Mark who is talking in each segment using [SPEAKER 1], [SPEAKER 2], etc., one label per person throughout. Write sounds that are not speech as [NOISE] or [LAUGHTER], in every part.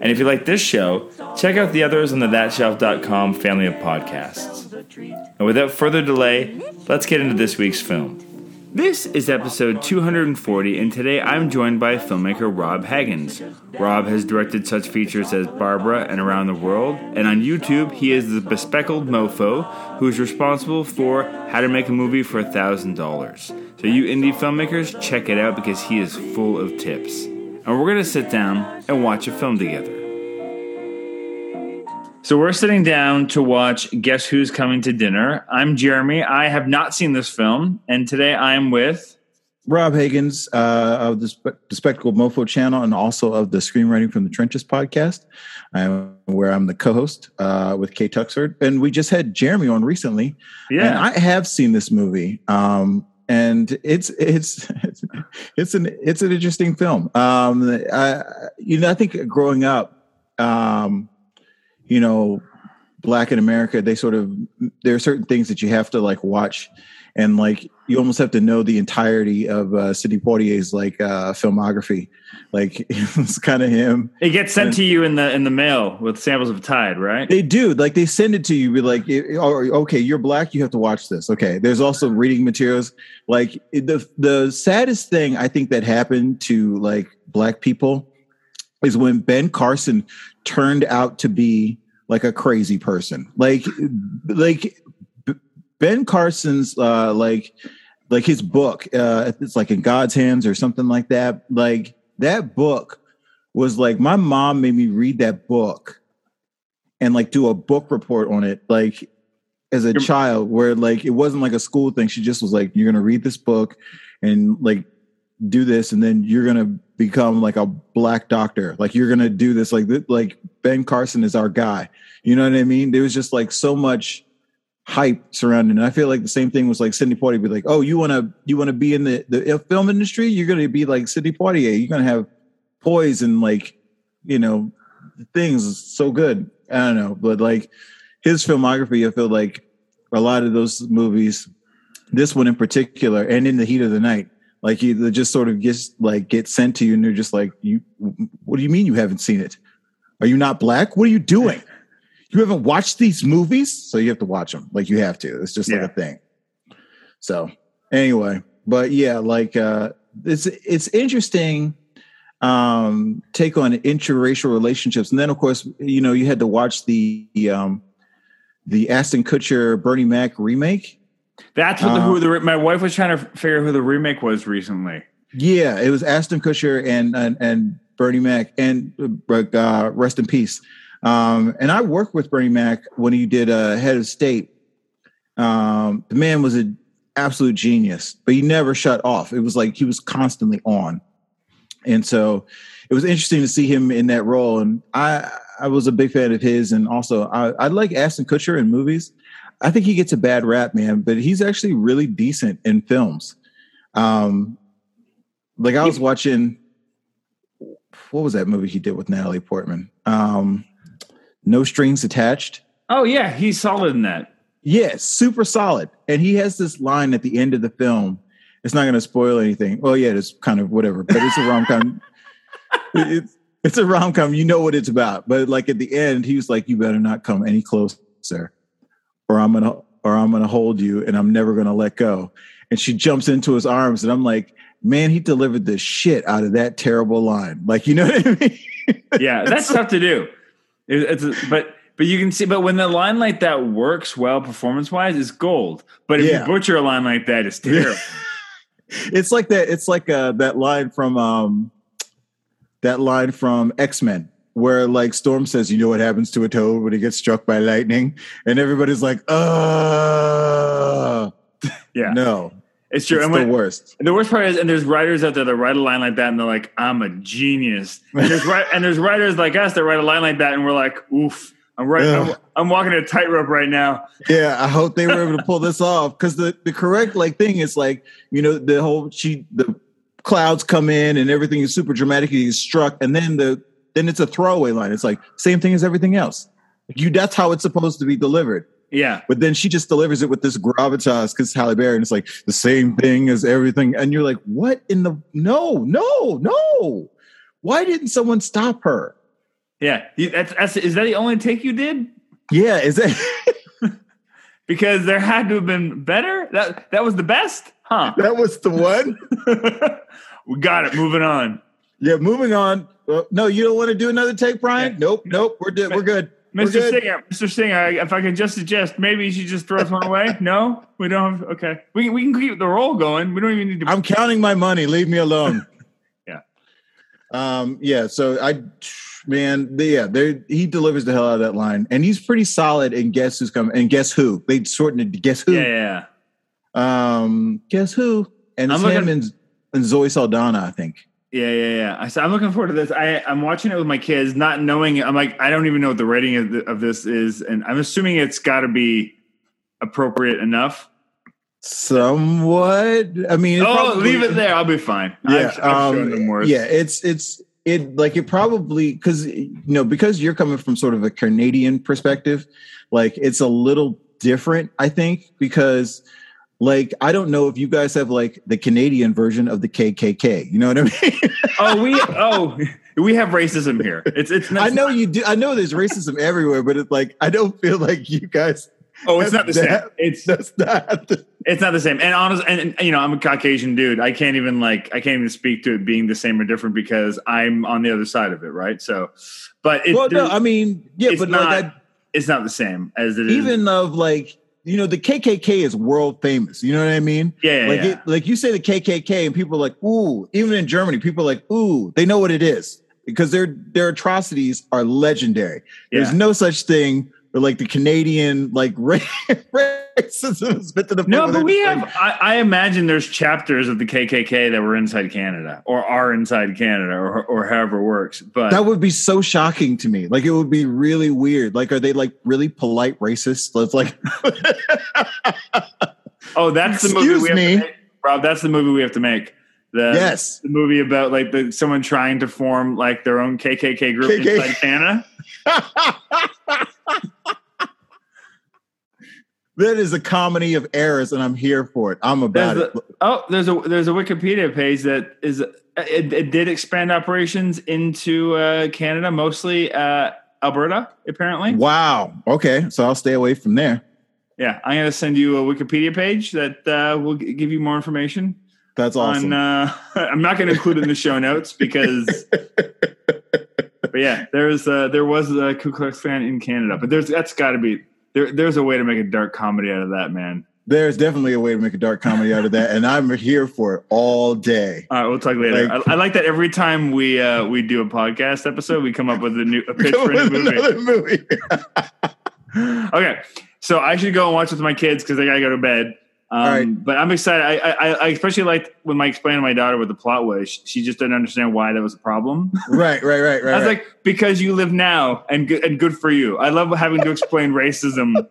[SPEAKER 1] And if you like this show, check out the others on the thatshelf.com family of podcasts. And without further delay, let's get into this week's film. This is episode 240, and today I'm joined by filmmaker Rob Haggins. Rob has directed such features as Barbara and Around the World, and on YouTube, he is the bespectacled mofo who is responsible for How to Make a Movie for $1,000. So, you indie filmmakers, check it out because he is full of tips. And we're going to sit down and watch a film together. So we're sitting down to watch Guess Who's Coming to Dinner. I'm Jeremy. I have not seen this film, and today I am with
[SPEAKER 2] Rob Haggins uh, of the, Spe- the Spectacle Mofo channel and also of the Screenwriting from the Trenches podcast, um, where I'm the co-host uh, with Kay Tuxford. And we just had Jeremy on recently.
[SPEAKER 1] Yeah.
[SPEAKER 2] And I have seen this movie. Um, and it's it's [LAUGHS] it's an it's an interesting film. Um, I, you know, I think growing up, um, you know, black in America, they sort of there are certain things that you have to like watch, and like you almost have to know the entirety of uh, Sidney Poitier's like uh, filmography. Like [LAUGHS] it's kind of him.
[SPEAKER 1] It gets sent to you in the in the mail with samples of Tide, right?
[SPEAKER 2] They do like they send it to you. Be like, oh, okay, you're black, you have to watch this. Okay, there's also reading materials. Like the the saddest thing I think that happened to like black people is when Ben Carson turned out to be like a crazy person. Like like Ben Carson's uh like like his book uh it's like in God's hands or something like that. Like that book was like my mom made me read that book and like do a book report on it like as a child where like it wasn't like a school thing. She just was like you're gonna read this book and like do this and then you're gonna become like a black doctor. Like you're gonna do this. Like like ben carson is our guy. You know what i mean? There was just like so much hype surrounding it. i feel like the same thing was like sidney poitier be like oh you want to you want to be in the the film industry? You're gonna be like sidney poitier. You're gonna have poise and like you know things so good. I don't know but like his filmography i feel like a lot of those movies this one in particular and in the heat of the night like you just sort of gets like get sent to you and you're just like you what do you mean you haven't seen it? Are you not black? What are you doing you haven't watched these movies so you have to watch them like you have to it's just
[SPEAKER 1] Yeah.
[SPEAKER 2] like a thing so anyway but yeah like uh it's it's interesting um take on interracial relationships and then of course you know you had to watch the um the Ashton Kutcher Bernie Mac remake
[SPEAKER 1] That's what the,
[SPEAKER 2] Uh,
[SPEAKER 1] who the my wife was trying to figure who the remake was recently.
[SPEAKER 2] Yeah, it was Ashton Kutcher and and, and Bernie Mac, and uh, rest in peace. Um, and I worked with Bernie Mac when he did uh, Head of State. Um, the man was an absolute genius, but he never shut off. It was like he was constantly on, and so it was interesting to see him in that role. And I I was a big fan of his, and also I, I like Ashton Kutcher in movies. I think he gets a bad rap, man, but he's actually really decent in films. Um, like I was watching, what was that movie he did with Natalie Portman? Um, no strings attached.
[SPEAKER 1] Oh yeah, he's solid in that.
[SPEAKER 2] Yeah, super solid. And he has this line at the end of the film. It's not going to spoil anything. Well, yeah, it's kind of whatever, but it's a rom com. [LAUGHS] it's, it's a rom com. You know what it's about. But like at the end, he was like, "You better not come any closer, or I'm gonna, or I'm gonna hold you, and I'm never gonna let go." And she jumps into his arms, and I'm like, "Man, he delivered the shit out of that terrible line." Like, you know what I mean?
[SPEAKER 1] Yeah, that's [LAUGHS] tough to do. It- it's but but you can see. But when the line like that works well performance wise, it's gold. But if
[SPEAKER 2] Yeah.
[SPEAKER 1] you butcher a line like that, it's [LAUGHS] terrible.
[SPEAKER 2] it's like that. It's like uh, that line from um, that line from X Men where like Storm says, "You know what happens to a toad when he gets struck by lightning," and everybody's like, "Uh,
[SPEAKER 1] Yeah,
[SPEAKER 2] no,
[SPEAKER 1] it's true.
[SPEAKER 2] it's
[SPEAKER 1] and
[SPEAKER 2] the worst."
[SPEAKER 1] And the worst part is, and there's writers out there that write a line like that, and they're like, "I'm a genius." And there's and there's writers like us that write a line like that, and we're like, "Oof, I'm right. I'm, I'm walking a tightrope right now."
[SPEAKER 2] Yeah, I hope they were able to pull this off because the the correct like thing is like you know the whole she the clouds come in and everything is super dramatic. He's struck, and then the then it's a throwaway line. It's like same thing as everything else. You that's how it's supposed to be delivered.
[SPEAKER 1] Yeah,
[SPEAKER 2] But then she just delivers it with this gravitas because Halle Berry, and it's like the same thing as everything. And you're like, what in the no, no, no? Why didn't someone stop her?
[SPEAKER 1] yeah. That's, that's is that the only take you did?
[SPEAKER 2] Yeah, is that [LAUGHS]
[SPEAKER 1] Because there had to have been better. That that was the best, huh? [LAUGHS]
[SPEAKER 2] that was the one? [LAUGHS]
[SPEAKER 1] we got it. Moving on,
[SPEAKER 2] Yeah, moving on. Uh, no, you don't want to do another take, Brian?
[SPEAKER 1] Yeah.
[SPEAKER 2] Nope, nope. We're good. We're good.
[SPEAKER 1] Mr. Singer. Mr. Singer, I- if I could just suggest, maybe you should just throw this one away. [LAUGHS] No, we don't have. Okay, we we can keep the roll going. We don't even need to.
[SPEAKER 2] I'm counting my money. Leave me alone. [LAUGHS]
[SPEAKER 1] Yeah.
[SPEAKER 2] Um. Yeah. So I, man. the- Yeah. There. He delivers the hell out of that line, and he's pretty solid. And guess who's coming? And guess who? They shortened it to guess who?
[SPEAKER 1] yeah, yeah, yeah.
[SPEAKER 2] Um. Guess who? And it's
[SPEAKER 1] I'm
[SPEAKER 2] him
[SPEAKER 1] looking-
[SPEAKER 2] and, and Zoe Saldana. I think.
[SPEAKER 1] Yeah, yeah, yeah. I, so I'm looking forward to this. I, I'm watching it with my kids, not knowing. I'm like, I don't even know what the rating of, the, of this is, and I'm assuming it's got to be appropriate enough.
[SPEAKER 2] Somewhat. I mean.
[SPEAKER 1] oh,
[SPEAKER 2] probably-
[SPEAKER 1] leave it there. I'll be fine.
[SPEAKER 2] yeah,
[SPEAKER 1] I've, I've
[SPEAKER 2] um, yeah, it's it's it like it probably because you know because you're coming from sort of a Canadian perspective, like it's a little different, I think, because like I don't know if you guys have like the Canadian version of the KKK. You know what I [LAUGHS] mean?
[SPEAKER 1] Oh, we oh we have racism here. It's it's. Not,
[SPEAKER 2] I know you do. I know there's racism everywhere, but it's like I don't feel like you guys.
[SPEAKER 1] Oh, it's not the same. It's
[SPEAKER 2] That's not. The,
[SPEAKER 1] it's not the same. And honest, and, and you know, I'm a Caucasian dude. I can't even like I can't even speak to it being the same or different because I'm on the other side of it, right? So, but it,
[SPEAKER 2] well, no, I mean, yeah, but
[SPEAKER 1] not
[SPEAKER 2] like I,
[SPEAKER 1] it's not the same as it is.
[SPEAKER 2] even of like you know the KKK is world famous. You know what I mean?
[SPEAKER 1] yeah, yeah,
[SPEAKER 2] like
[SPEAKER 1] yeah.
[SPEAKER 2] it, like you say the KKK and people are like ooh. Even in Germany, people are like ooh. They know what it is because their their atrocities are legendary. There's no such thing for like the Canadian like [LAUGHS] racism is fit to the
[SPEAKER 1] No, but we have.
[SPEAKER 2] like,
[SPEAKER 1] I, I imagine there's chapters of the KKK that were inside Canada or are inside Canada or or however it works. But
[SPEAKER 2] that would be so shocking to me. Like it would be really weird. Like are they like really polite racists? It's like [LAUGHS]
[SPEAKER 1] oh, that's the movie
[SPEAKER 2] Excuse
[SPEAKER 1] we have
[SPEAKER 2] me.
[SPEAKER 1] to make, Rob. That's the movie we have to make. The,
[SPEAKER 2] yes.
[SPEAKER 1] the movie about like the someone trying to form like their own KKK group
[SPEAKER 2] KK.
[SPEAKER 1] inside Canada. [LAUGHS]
[SPEAKER 2] That is a comedy of errors, and I'm here for it. I'm about
[SPEAKER 1] There's
[SPEAKER 2] it.
[SPEAKER 1] a, oh, there's a there's a Wikipedia page that is it, it did expand operations into uh, Canada, mostly uh, Alberta, apparently.
[SPEAKER 2] Wow. Okay, so I'll stay away from there.
[SPEAKER 1] Yeah, I'm gonna send you a Wikipedia page that uh, will g- give you more information
[SPEAKER 2] That's awesome.
[SPEAKER 1] on. Uh, [LAUGHS] I'm not gonna include it in the show notes because. [LAUGHS] But yeah, there's uh, there was a Ku Klux Klan in Canada, but there's that's got to be there. There's a way to make a dark comedy out of that, man.
[SPEAKER 2] There's definitely a way to make a dark comedy out of that, and I'm here for it all day.
[SPEAKER 1] All right, we'll talk later.
[SPEAKER 2] Like-
[SPEAKER 1] I, I like that every time we uh, we do a podcast episode, we come up with a new a pitch for a new movie.
[SPEAKER 2] movie. [LAUGHS]
[SPEAKER 1] okay, so I should go and watch with my kids because they gotta go to bed. Um,
[SPEAKER 2] All right.
[SPEAKER 1] But I'm excited. I, I, I especially liked when I explained to my daughter what the plot was. She, she just didn't understand why that was a problem. [LAUGHS]
[SPEAKER 2] right, right, right, right.
[SPEAKER 1] I was
[SPEAKER 2] right.
[SPEAKER 1] like, because you live now, and good, and good for you. I love having to explain racism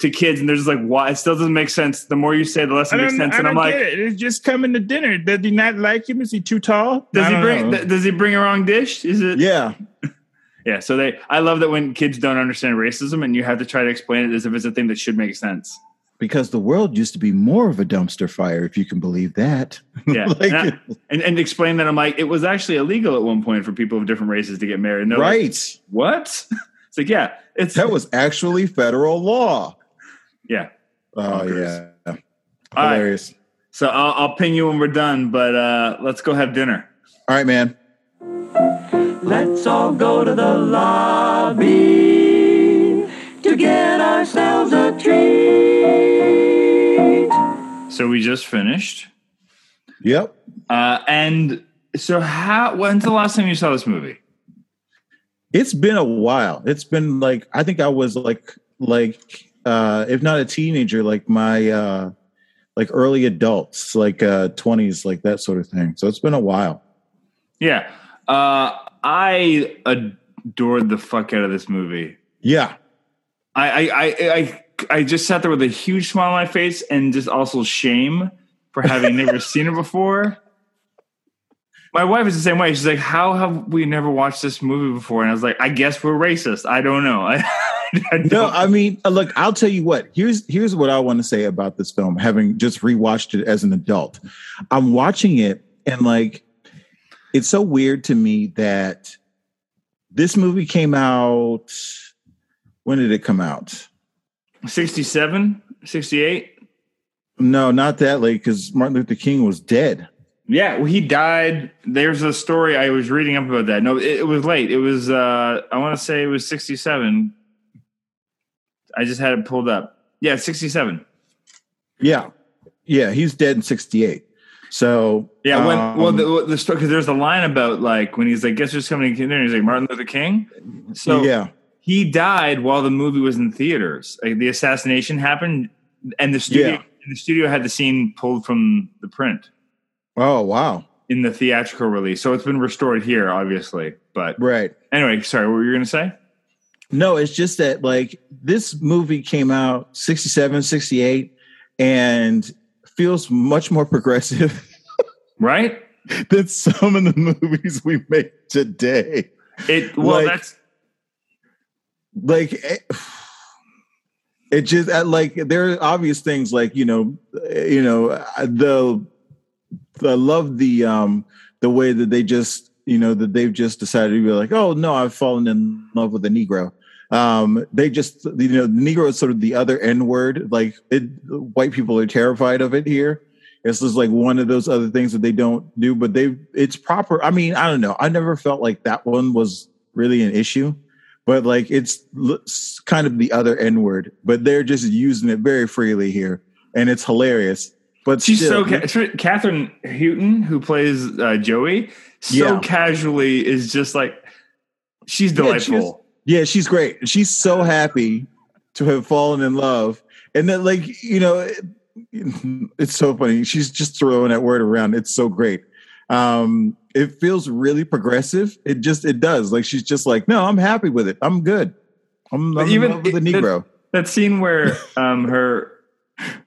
[SPEAKER 1] to kids, and they're just like, why? It still doesn't make sense. The more you say, the less it
[SPEAKER 3] I
[SPEAKER 1] makes
[SPEAKER 3] don't,
[SPEAKER 1] sense.
[SPEAKER 3] I
[SPEAKER 1] And I'm like,
[SPEAKER 3] get it. It's just coming to dinner. Does he not like him? Is he too tall?
[SPEAKER 1] does
[SPEAKER 3] I
[SPEAKER 1] he bring? th- does he bring a wrong dish? Is it?
[SPEAKER 2] yeah, [LAUGHS]
[SPEAKER 1] Yeah, so they I love that when kids don't understand racism and you have to try to explain it as if it's a thing that should make sense.
[SPEAKER 2] Because the world used to be more of a dumpster fire, if you can believe that. [LAUGHS]
[SPEAKER 1] Yeah.
[SPEAKER 2] Like-
[SPEAKER 1] and, I- and and explain that I'm like, it was actually illegal at one point for people of different races to get married. And they're like,
[SPEAKER 2] right.
[SPEAKER 1] what? [LAUGHS] It's like, yeah, it's
[SPEAKER 2] That was actually federal law.
[SPEAKER 1] yeah.
[SPEAKER 2] Oh
[SPEAKER 1] Bonkers.
[SPEAKER 2] yeah,
[SPEAKER 1] All right.
[SPEAKER 2] hilarious.
[SPEAKER 1] So I'll, I'll ping you when we're done, but uh, let's go have dinner.
[SPEAKER 2] All right, man.
[SPEAKER 4] Let's all go to the lobby to get ourselves a treat.
[SPEAKER 1] So we just finished.
[SPEAKER 2] Yep.
[SPEAKER 1] Uh, and so, how? When's the last time you saw this movie?
[SPEAKER 2] It's been a while. It's been like I think I was like like uh if not a teenager, like my uh like early adults, like uh twenties, like that sort of thing. So it's been a while.
[SPEAKER 1] Yeah, uh, I adored the fuck out of this movie.
[SPEAKER 2] Yeah.
[SPEAKER 1] I, I, I, I, just sat there with a huge smile on my face and just also shame for having [LAUGHS] never seen it before. My wife is the same way. She's like, "How have we never watched this movie before?" And I was like, "I guess we're racist. I don't know." I, [LAUGHS] I don't-
[SPEAKER 2] No, I mean, uh, look, I'll tell you what. Here's here's what I want to say about this film, having just rewatched it as an adult. I'm watching it and like it's so weird to me that this movie came out when did it come out?
[SPEAKER 1] 67, 68.
[SPEAKER 2] No, not that late because Martin Luther King was dead.
[SPEAKER 1] Yeah, well, he died. There's a story I was reading up about that. No, it, it was late. It was uh I want to say it was 67. I just had it pulled up. Yeah, 67.
[SPEAKER 2] Yeah. Yeah, he's dead in 68. So
[SPEAKER 1] Yeah, when
[SPEAKER 2] um,
[SPEAKER 1] well the, the story because there's a line about like when he's like guess who's coming to dinner he's like Martin Luther King. So
[SPEAKER 2] yeah.
[SPEAKER 1] He died while the movie was in theaters. Like the assassination happened and the studio
[SPEAKER 2] Yeah.
[SPEAKER 1] the studio had the scene pulled from the print
[SPEAKER 2] Oh wow.
[SPEAKER 1] in the theatrical release. So it's been restored here obviously. But
[SPEAKER 2] Right.
[SPEAKER 1] anyway, sorry, what were you going to say?
[SPEAKER 2] No, it's just that like this movie came out 67, 68 and feels much more progressive [LAUGHS]
[SPEAKER 1] Right?
[SPEAKER 2] than some of the [LAUGHS] movies we make today.
[SPEAKER 1] It well
[SPEAKER 2] Like-
[SPEAKER 1] that's
[SPEAKER 2] Like it, it just like there are obvious things like, you know, uh, you know, uh, the I love the um the way that they just, you know, that they've just decided to be like, "Oh, no, I've fallen in love with a negro." um they just you know the negro is sort of the other n word. Like it white people are terrified of it here. It's just like one of those other things that they don't do but they it's proper. I mean i don't know. I never felt like that one was really an issue but like it's kind of the other n word but they're just using it very freely here and it's hilarious but
[SPEAKER 1] she's
[SPEAKER 2] still,
[SPEAKER 1] so ca- Katharine Houghton who plays uh, Joey so
[SPEAKER 2] Yeah.
[SPEAKER 1] casually is just like she's
[SPEAKER 2] Yeah, she's-
[SPEAKER 1] delightful.
[SPEAKER 2] Yeah, she's great. She's so happy to have fallen in love. And then, like, you know, it- [LAUGHS] it's so funny. She's just throwing that word around. It's so great. Um, it feels really progressive. It just, it does. Like, she's just like, no, I'm happy with it. I'm good. I'm, I'm
[SPEAKER 1] even
[SPEAKER 2] with a Negro.
[SPEAKER 1] That scene where [LAUGHS] um her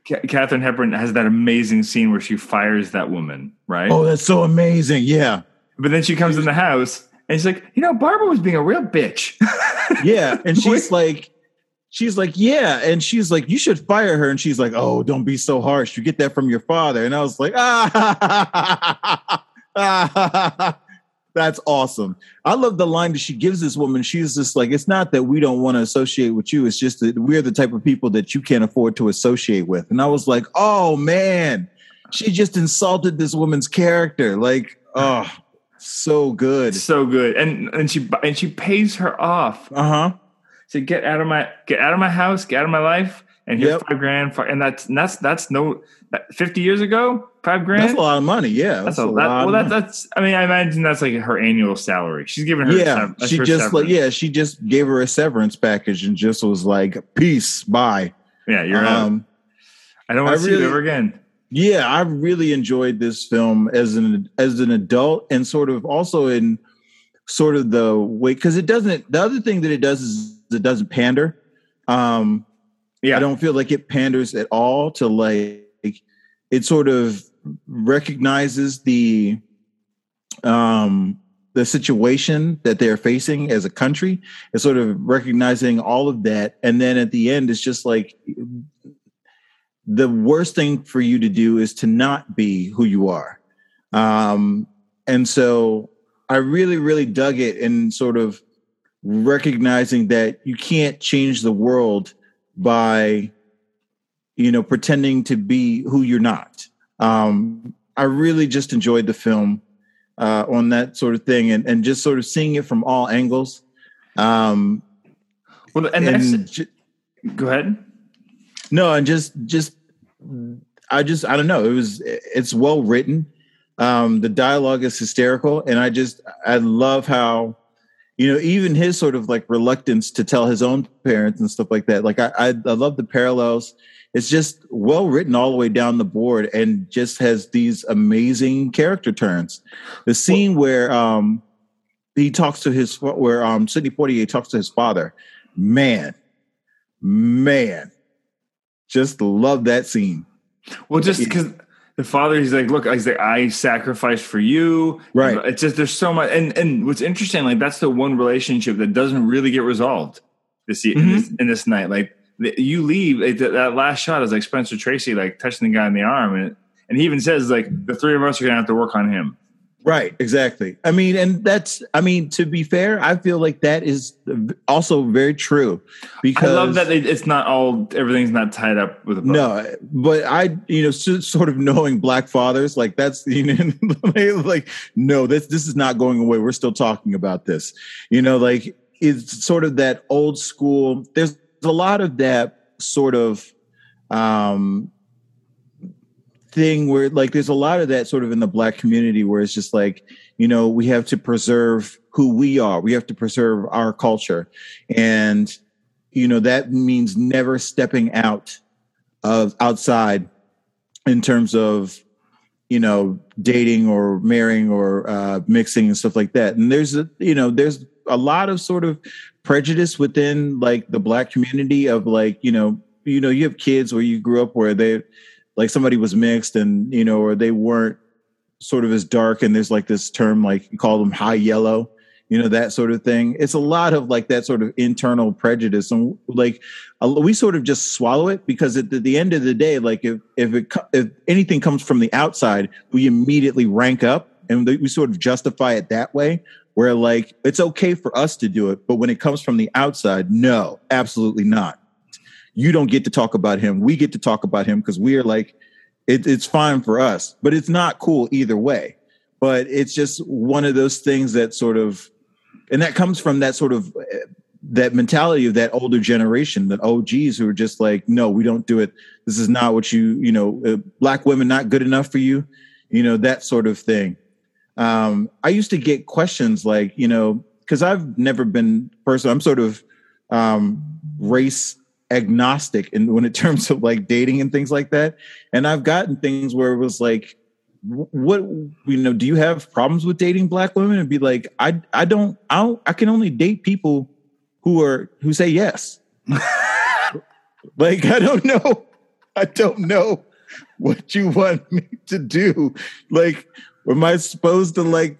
[SPEAKER 1] Ca- Katharine Hepburn has that amazing scene where she fires that woman, right?
[SPEAKER 2] oh, that's so amazing. Yeah.
[SPEAKER 1] But then she comes in the house and she's like, you know, Barbara was being a real bitch. [LAUGHS]
[SPEAKER 2] Yeah. And [LAUGHS] she's like, she's like, yeah. And she's like, you should fire her. And she's like, oh, don't be so harsh. You get that from your father. And I was like, ah, [LAUGHS] that's awesome. I love the line that she gives this woman. She's just like, it's not that we don't want to associate with you. It's just that we're the type of people that you can't afford to associate with. And I was like, oh man, she just insulted this woman's character. Like, oh, so good.
[SPEAKER 1] so good. And and she and she pays her off.
[SPEAKER 2] Uh huh.
[SPEAKER 1] So get out of my get out of my house, get out of my life, and here's
[SPEAKER 2] Yep.
[SPEAKER 1] five grand. fi- And that's and that's that's no that- fifty years ago, five grand.
[SPEAKER 2] That's a lot of money. Yeah.
[SPEAKER 1] That's a lot. Well, that, that's. I mean, I imagine that's like her annual salary. She's given her.
[SPEAKER 2] yeah, she
[SPEAKER 1] her
[SPEAKER 2] just like yeah, she just gave her a severance package and just was like, "Peace, bye."
[SPEAKER 1] yeah. You're out.
[SPEAKER 2] Um,
[SPEAKER 1] I don't want to see
[SPEAKER 2] really-
[SPEAKER 1] you ever again.
[SPEAKER 2] yeah, I really enjoyed this film as an as an adult and sort of also in sort of the way because it doesn't. The other thing that it does is it doesn't pander. Um,
[SPEAKER 1] Yeah,
[SPEAKER 2] I don't feel like it panders at all to like it sort of recognizes the um the situation that they're facing as a country. It's sort of recognizing all of that. And then at the end it's just like the worst thing for you to do is to not be who you are. Um and so i really really dug it in sort of recognizing that you can't change the world by you know pretending to be who you're not. Um i really just enjoyed the film uh on that sort of thing and and just sort of seeing it from all angles. Um
[SPEAKER 1] well, and,
[SPEAKER 2] and,
[SPEAKER 1] that's,
[SPEAKER 2] ju-
[SPEAKER 1] go ahead.
[SPEAKER 2] no and just just i just i don't know. It was it's well written. Um, the dialogue is hysterical, and I just I love how you know even his sort of like reluctance to tell his own parents and stuff like that. Like I I, I love the parallels. It's just well written all the way down the board, and just has these amazing character turns. The scene where um he talks to his where um Sidney Poitier talks to his father, man, man, just love that scene.
[SPEAKER 1] Well, just because the father, he's like, look, he's like, I sacrificed for you.
[SPEAKER 2] Right.
[SPEAKER 1] It's just there's so much, and and what's interesting, like that's the one relationship that doesn't really get resolved this in,
[SPEAKER 2] Mm-hmm.
[SPEAKER 1] this, in this night. Like the- you leave like, that, that last shot is like Spencer Tracy like touching the guy in the arm, and and he even says like the three of us are gonna have to work on him.
[SPEAKER 2] Right, exactly. I mean, and that's I mean, to be fair, I feel like that is also very true because
[SPEAKER 1] I love that it, it's not all everything's not tied up with a bow.
[SPEAKER 2] No, but I, you know, so, sort of knowing black fathers, like that's, [LAUGHS] you know, like, no, this, this is not going away. We're still talking about this, you know, like it's sort of that old school. There's a lot of that sort of, um, thing where like there's a lot of that sort of in the black community where it's just like you know we have to preserve who we are. We have to preserve our culture. And you know that means never stepping out of outside in terms of you know dating or marrying or uh, mixing and stuff like that. And there's a you know there's a lot of sort of prejudice within like the black community of like you know you know you have kids where you grew up where they like somebody was mixed and you know or they weren't sort of as dark and there's like this term like you call them high yellow you know that sort of thing. It's a lot of like that sort of internal prejudice. And like we sort of just swallow it because at the, end of the day like if if it if anything comes from the outside we immediately rank up and we sort of justify it that way where like it's okay for us to do it. But when it comes from the outside no absolutely not you don't get to talk about him. We get to talk about him because we are like, it, it's fine for us, but it's not cool either way. But it's just one of those things that sort of, and that comes from that sort of eh, that mentality of that older generation, that OGs who are just like, no, we don't do it. This is not what you, you know, uh, black women not good enough for you, you know, that sort of thing. Um, I used to get questions like, you know, because I've never been person. I'm sort of um, race agnostic in when it [LAUGHS] terms of like dating and things like that. And I've gotten things where it was like, what you know, do you have problems with dating black women? And be like, I I don't I don't I can only date people who are who say yes. [LAUGHS] like I don't know. I don't know what you want me to do. Like Am I supposed to like?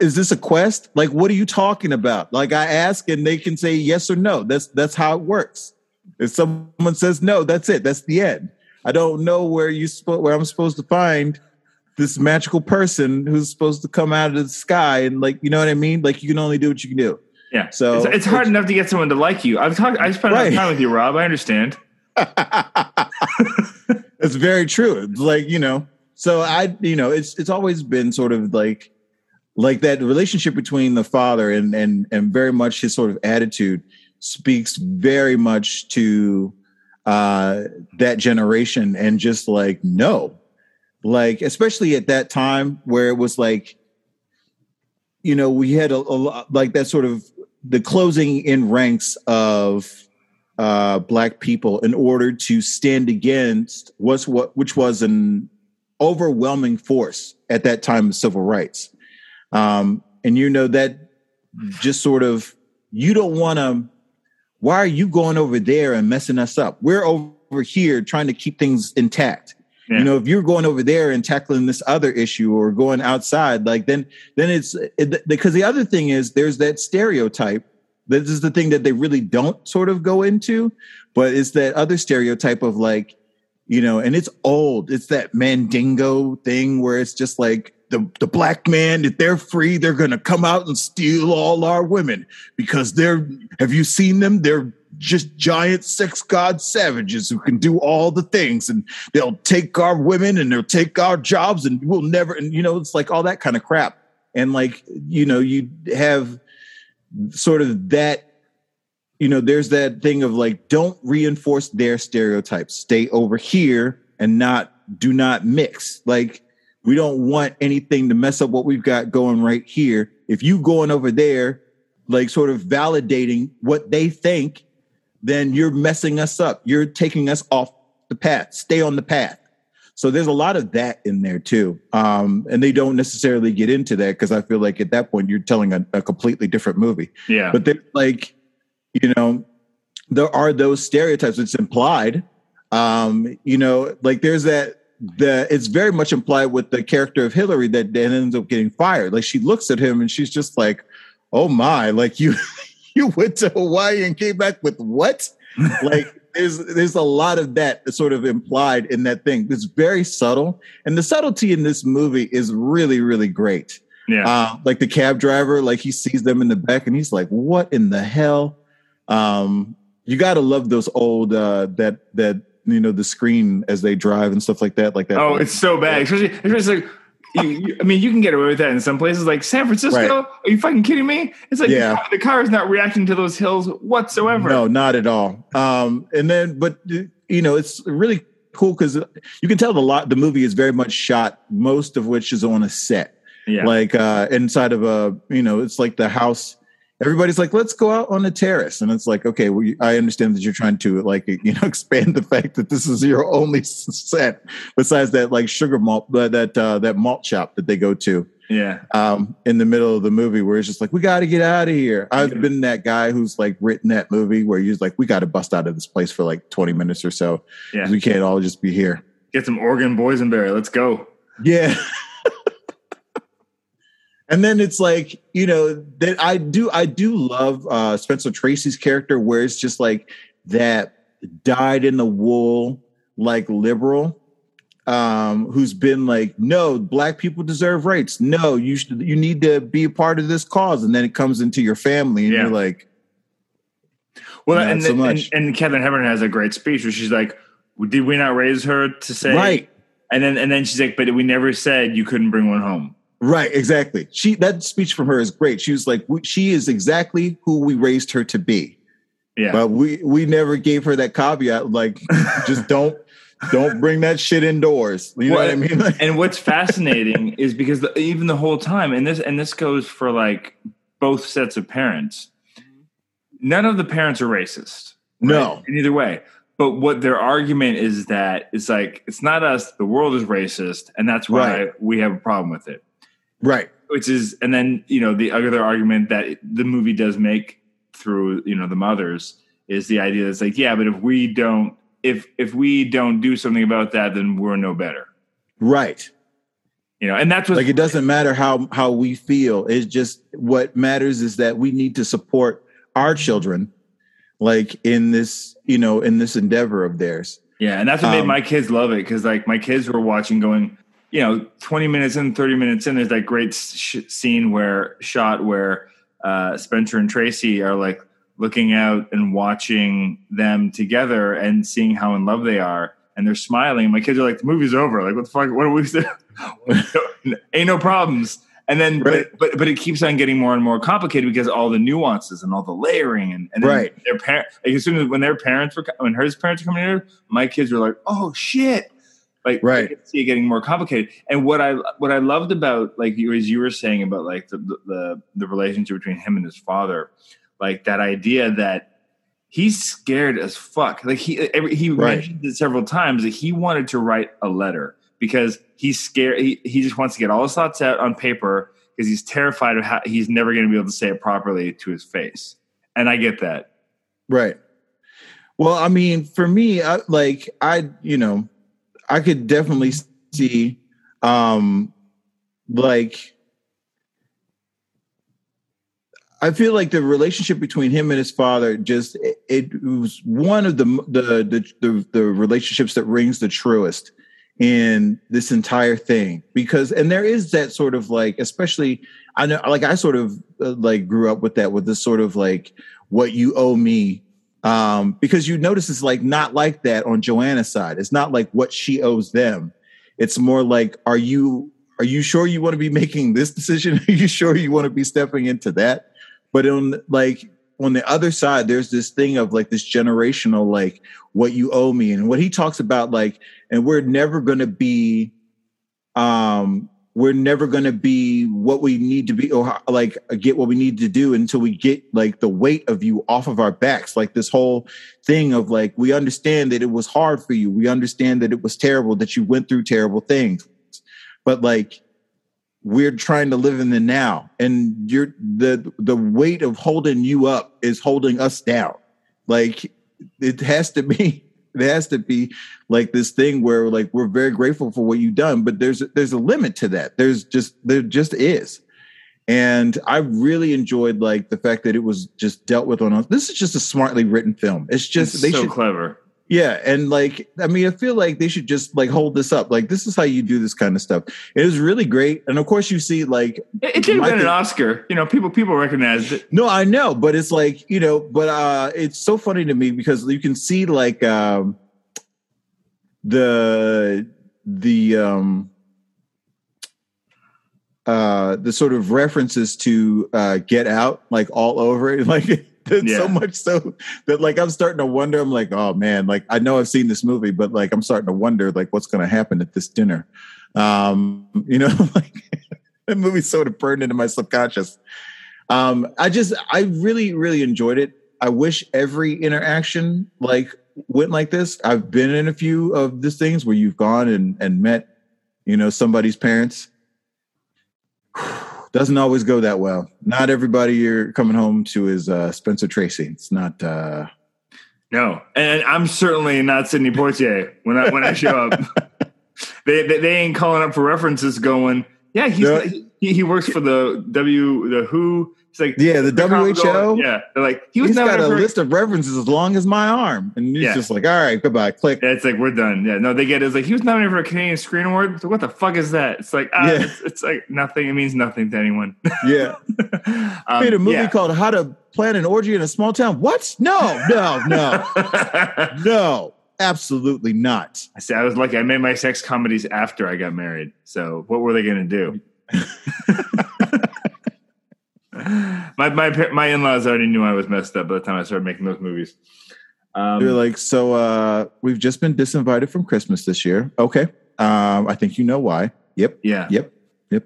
[SPEAKER 2] Is this a quest? Like, what are you talking about? Like, I ask and they can say yes or no. That's that's how it works. If someone says no, that's it. That's the end. I don't know where you where I'm supposed to find this magical person who's supposed to come out of the sky and like you know what I mean. Like you can only do what you can do.
[SPEAKER 1] Yeah.
[SPEAKER 2] So
[SPEAKER 1] it's, it's hard enough to get someone to like you. I've talked. I spent
[SPEAKER 2] Right.
[SPEAKER 1] time with you, Rob. I understand. [LAUGHS]
[SPEAKER 2] It's very true. It's like, you know, so I, you know, it's it's always been sort of like like that relationship between the father and and and very much his sort of attitude speaks very much to uh that generation and just like no. Like especially at that time where it was like you know, we had a, a lot like that sort of the closing in ranks of uh, black people in order to stand against what's what which was an overwhelming force at that time of civil rights um, and you know that just sort of you don't want to why are you going over there and messing us up? We're over here trying to keep things intact.
[SPEAKER 1] Yeah.
[SPEAKER 2] you know if you're going over there and tackling this other issue or going outside like then then it's it, because the other thing is there's that stereotype. This is the thing that they really don't sort of go into but it's that other stereotype of like you know and it's old. It's that mandingo thing where it's just like the, the black man if they're free they're gonna come out and steal all our women because they're have you seen them? They're just giant sex god savages who can do all the things and they'll take our women and they'll take our jobs and we'll never and you know it's like all that kind of crap. And like you know you have sort of that you know there's that thing of like don't reinforce their stereotypes. Stay over here and not do not mix. Like We don't want anything to mess up what we've got going right here. If you going over there, like sort of validating what they think, then you're messing us up. You're taking us off the path. Stay on the path. So there's a lot of that in there too. Um, and they don't necessarily get into that because I feel like at that point you're telling a, a completely different movie.
[SPEAKER 1] Yeah.
[SPEAKER 2] But like, you know, there are those stereotypes. It's implied. Um, you know, like there's that the it's very much implied with the character of Hillary that then ends up getting fired. Like she looks at him and she's just like, "Oh my!" Like you [LAUGHS] you went to Hawaii and came back with what? [LAUGHS] like there's there's a lot of that sort of implied in that thing. It's very subtle, and the subtlety in this movie is really really great.
[SPEAKER 1] yeah.
[SPEAKER 2] Uh, like the cab driver, like he sees them in the back and he's like, "What in the hell?" Um, you got to love those old uh, that that you know the screen as they drive and stuff like that. Like that.
[SPEAKER 1] oh, it's so bad. Especially, especially like, you, you- I mean, you can get away with that in some places, like San Francisco.
[SPEAKER 2] Right.
[SPEAKER 1] Are you fucking kidding me? It's like
[SPEAKER 2] Yeah.
[SPEAKER 1] the, car, is not reacting to those hills whatsoever.
[SPEAKER 2] No, not at all. Um, and then, but you know, it's really cool because you can tell the lot. The movie is very much shot, most of which is on a set,
[SPEAKER 1] Yeah.
[SPEAKER 2] like uh, inside of a. You know, it's like the house. Everybody's like, let's go out on the terrace, and it's like, okay, well, I understand that you're trying to like, [LAUGHS] you know, expand the fact that this is your only set besides that like sugar malt, uh, that uh, that malt shop that they go to
[SPEAKER 1] yeah.
[SPEAKER 2] um, in the middle of the movie where it's just like, we got to get out of here. I've been that guy who's like written that movie where you're like, we got to bust out of this place for like 20 minutes or so.
[SPEAKER 1] Yeah.
[SPEAKER 2] We can't all just be here.
[SPEAKER 1] Get some Oregon boysenberry. Let's go.
[SPEAKER 2] Yeah. [LAUGHS] and then it's like, you know, that I do, I do love uh, Spencer Tracy's character where it's just like that dyed in the wool, like liberal um who's been like no black people deserve rights no you should you need to be a part of this cause and then it comes into your family and
[SPEAKER 1] Yeah.
[SPEAKER 2] you're like
[SPEAKER 1] Well, and,
[SPEAKER 2] so
[SPEAKER 1] and, and Katharine Hepburn has a great speech where she's like, "Did we not raise her to say?"
[SPEAKER 2] right
[SPEAKER 1] And then and then she's like, "But we never said you couldn't bring one home."
[SPEAKER 2] Right exactly she that speech from her is great she was like she is exactly who we raised her to be
[SPEAKER 1] Yeah.
[SPEAKER 2] but we we never gave her that caveat like [LAUGHS] just don't don't bring that shit indoors you know
[SPEAKER 1] Well,
[SPEAKER 2] what i mean Like-
[SPEAKER 1] and what's fascinating is because the, even the whole time, and this and this goes for like both sets of parents. None of the parents are racist.
[SPEAKER 2] no
[SPEAKER 1] in either way. But what their argument is that it's like it's not us. The world is racist, and that's why
[SPEAKER 2] Right.
[SPEAKER 1] we have a problem with it.
[SPEAKER 2] Right.
[SPEAKER 1] Which is, and then you know the other argument that the movie does make through you know the mothers is the idea that's like yeah, but if we don't if if we don't do something about that, then we're no better.
[SPEAKER 2] right.
[SPEAKER 1] You know, and that's what
[SPEAKER 2] like it doesn't matter how how we feel. It's just what matters is that we need to support our children like in this you know in this endeavor of theirs.
[SPEAKER 1] Yeah, and that's what made
[SPEAKER 2] Um,
[SPEAKER 1] my kids love it because like my kids were watching, going, you know, twenty minutes in, thirty minutes in. There's that great sh- scene where shot where uh, Spencer and Tracy are like looking out and watching them together and seeing how in love they are, and they're smiling. My kids are like, "The movie's over. Like, what the fuck? What are we [LAUGHS] doing? [LAUGHS] Ain't no problems." And then,
[SPEAKER 2] Right.
[SPEAKER 1] but, but but it keeps on getting more and more complicated because all the nuances and all the layering and, and then
[SPEAKER 2] Right.
[SPEAKER 1] their parent like as soon as when their parents were when her parents were coming here, my kids were like, "Oh shit!" Like
[SPEAKER 2] Right.
[SPEAKER 1] I see it getting more complicated. And what I what I loved about like you as you were saying about like the the the relationship between him and his father, like that idea that he's scared as fuck. Like he every, he
[SPEAKER 2] Right.
[SPEAKER 1] mentioned it several times that he wanted to write a letter because he's scared. He, he just wants to get all his thoughts out on paper because he's terrified of how he's never going to be able to say it properly to his face. And I get that.
[SPEAKER 2] right well i mean for me I, like i you know i could definitely see um like I feel like the relationship between him and his father just it, it was one of the, the the the the relationships that rings the truest in this entire thing. Because and there is that sort of like especially I know like I sort of uh, like grew up with that with this sort of like what you owe me um because you notice it's like not like that on Joanna's side. It's not like what she owes them. It's more like are you are you sure you want to be making this decision? [LAUGHS] Are you sure you want to be stepping into that? But on like on the other side there's this thing of like this generational like what you owe me. And what he talks about like and we're never going to be um we're never going to be what we need to be or like get what we need to do until we get like the weight of you off of our backs. Like this whole thing of like we understand that it was hard for you. We understand that it was terrible that you went through terrible things. But like we're trying to live in the now and you're the the weight of holding you up is holding us down. Like it has to be [LAUGHS] it has to be like this thing where like we're very grateful for what you've done but there's there's a limit to that. There's just there just is. And i really enjoyed like the fact that it was just dealt with on a, this is just a smartly written film. It's just
[SPEAKER 1] It's
[SPEAKER 2] they
[SPEAKER 1] so
[SPEAKER 2] should
[SPEAKER 1] clever.
[SPEAKER 2] Yeah, and like I mean, I feel like they should just like hold this up. Like this is how you do this kind of stuff. It was really great, and of course you see like
[SPEAKER 1] It, it did win an Oscar. You know, people people recognized it.
[SPEAKER 2] no, I know, but it's like you know, but uh it's so funny to me because you can see like um the the um uh the sort of references to uh Get Out like all over it, [LAUGHS] like. [LAUGHS]
[SPEAKER 1] Yeah.
[SPEAKER 2] so much so that like I'm starting to wonder. I'm like, oh man, like I know I've seen this movie, but like I'm starting to wonder like what's going to happen at this dinner. Um, you know, [LAUGHS] like [LAUGHS] that movie sort of burned into my subconscious. Um, I just I really really enjoyed it. I wish every interaction like went like this. I've been in a few of these things where you've gone and and met, you know, somebody's parents. Doesn't always go that well. Not everybody you're coming home to is uh, Spencer Tracy. It's not. Uh,
[SPEAKER 1] No, and I'm certainly not Sidney Poitier when I when I show up. [LAUGHS] they, they they ain't calling up for references. Going, yeah, he's
[SPEAKER 2] No.
[SPEAKER 1] he, he works for the W the Who. It's like
[SPEAKER 2] yeah, the WHO.
[SPEAKER 1] going- yeah, they're like he was
[SPEAKER 2] He's got a list of references as long as my arm, and he's
[SPEAKER 1] Yeah.
[SPEAKER 2] just like, "All right, goodbye." Click.
[SPEAKER 1] Yeah, it's like we're done. Yeah, no, they get it. It's like he was nominated for a Canadian Screen Award. So what the fuck is that? It's like ah,
[SPEAKER 2] Yeah.
[SPEAKER 1] it's, it's like nothing. It means nothing to anyone. [LAUGHS]
[SPEAKER 2] Yeah,
[SPEAKER 1] um,
[SPEAKER 2] made a movie
[SPEAKER 1] yeah.
[SPEAKER 2] called "How to Plan an Orgy in a Small Town." What? No, no, no, [LAUGHS] no, absolutely not.
[SPEAKER 1] I said I was lucky. I made my sex comedies after I got married. So what were they going to do? [LAUGHS] my my my in laws already knew I was messed up by the time I started making those movies. Um,
[SPEAKER 2] They're like, so uh, we've just been disinvited from Christmas this year. Okay, um, I think you know why. Yep,
[SPEAKER 1] yeah,
[SPEAKER 2] yep, yep.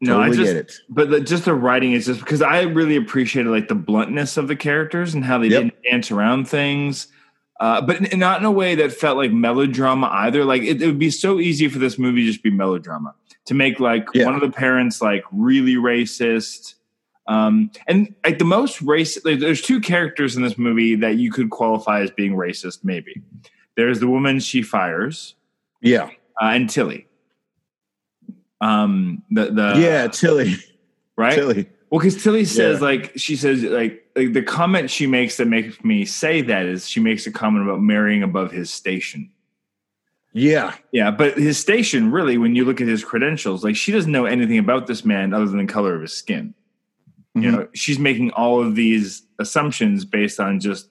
[SPEAKER 1] no,
[SPEAKER 2] totally
[SPEAKER 1] I just
[SPEAKER 2] get it.
[SPEAKER 1] but the, just the writing is just because I really appreciated like the bluntness of the characters and how they
[SPEAKER 2] Yep.
[SPEAKER 1] didn't dance around things. Uh, but not in a way that felt like melodrama either. Like it, it would be so easy for this movie to just be melodrama to make like
[SPEAKER 2] Yeah.
[SPEAKER 1] one of the parents like really racist. Um, and like the most racist, like, there's two characters in this movie that you could qualify as being racist. Maybe there's the woman she fires
[SPEAKER 2] Yeah,
[SPEAKER 1] uh, and Tilly. Um, the the
[SPEAKER 2] yeah, Tilly,
[SPEAKER 1] right
[SPEAKER 2] Tilly.
[SPEAKER 1] well, because Tilly says
[SPEAKER 2] Yeah.
[SPEAKER 1] like she says like like the comment she makes that makes me say that is she makes a comment about marrying above his station.
[SPEAKER 2] Yeah,
[SPEAKER 1] Yeah, but his station really, when you look at his credentials, like she doesn't know anything about this man other than the color of his skin. You
[SPEAKER 2] Mhm.
[SPEAKER 1] know, she's making all of these assumptions based on just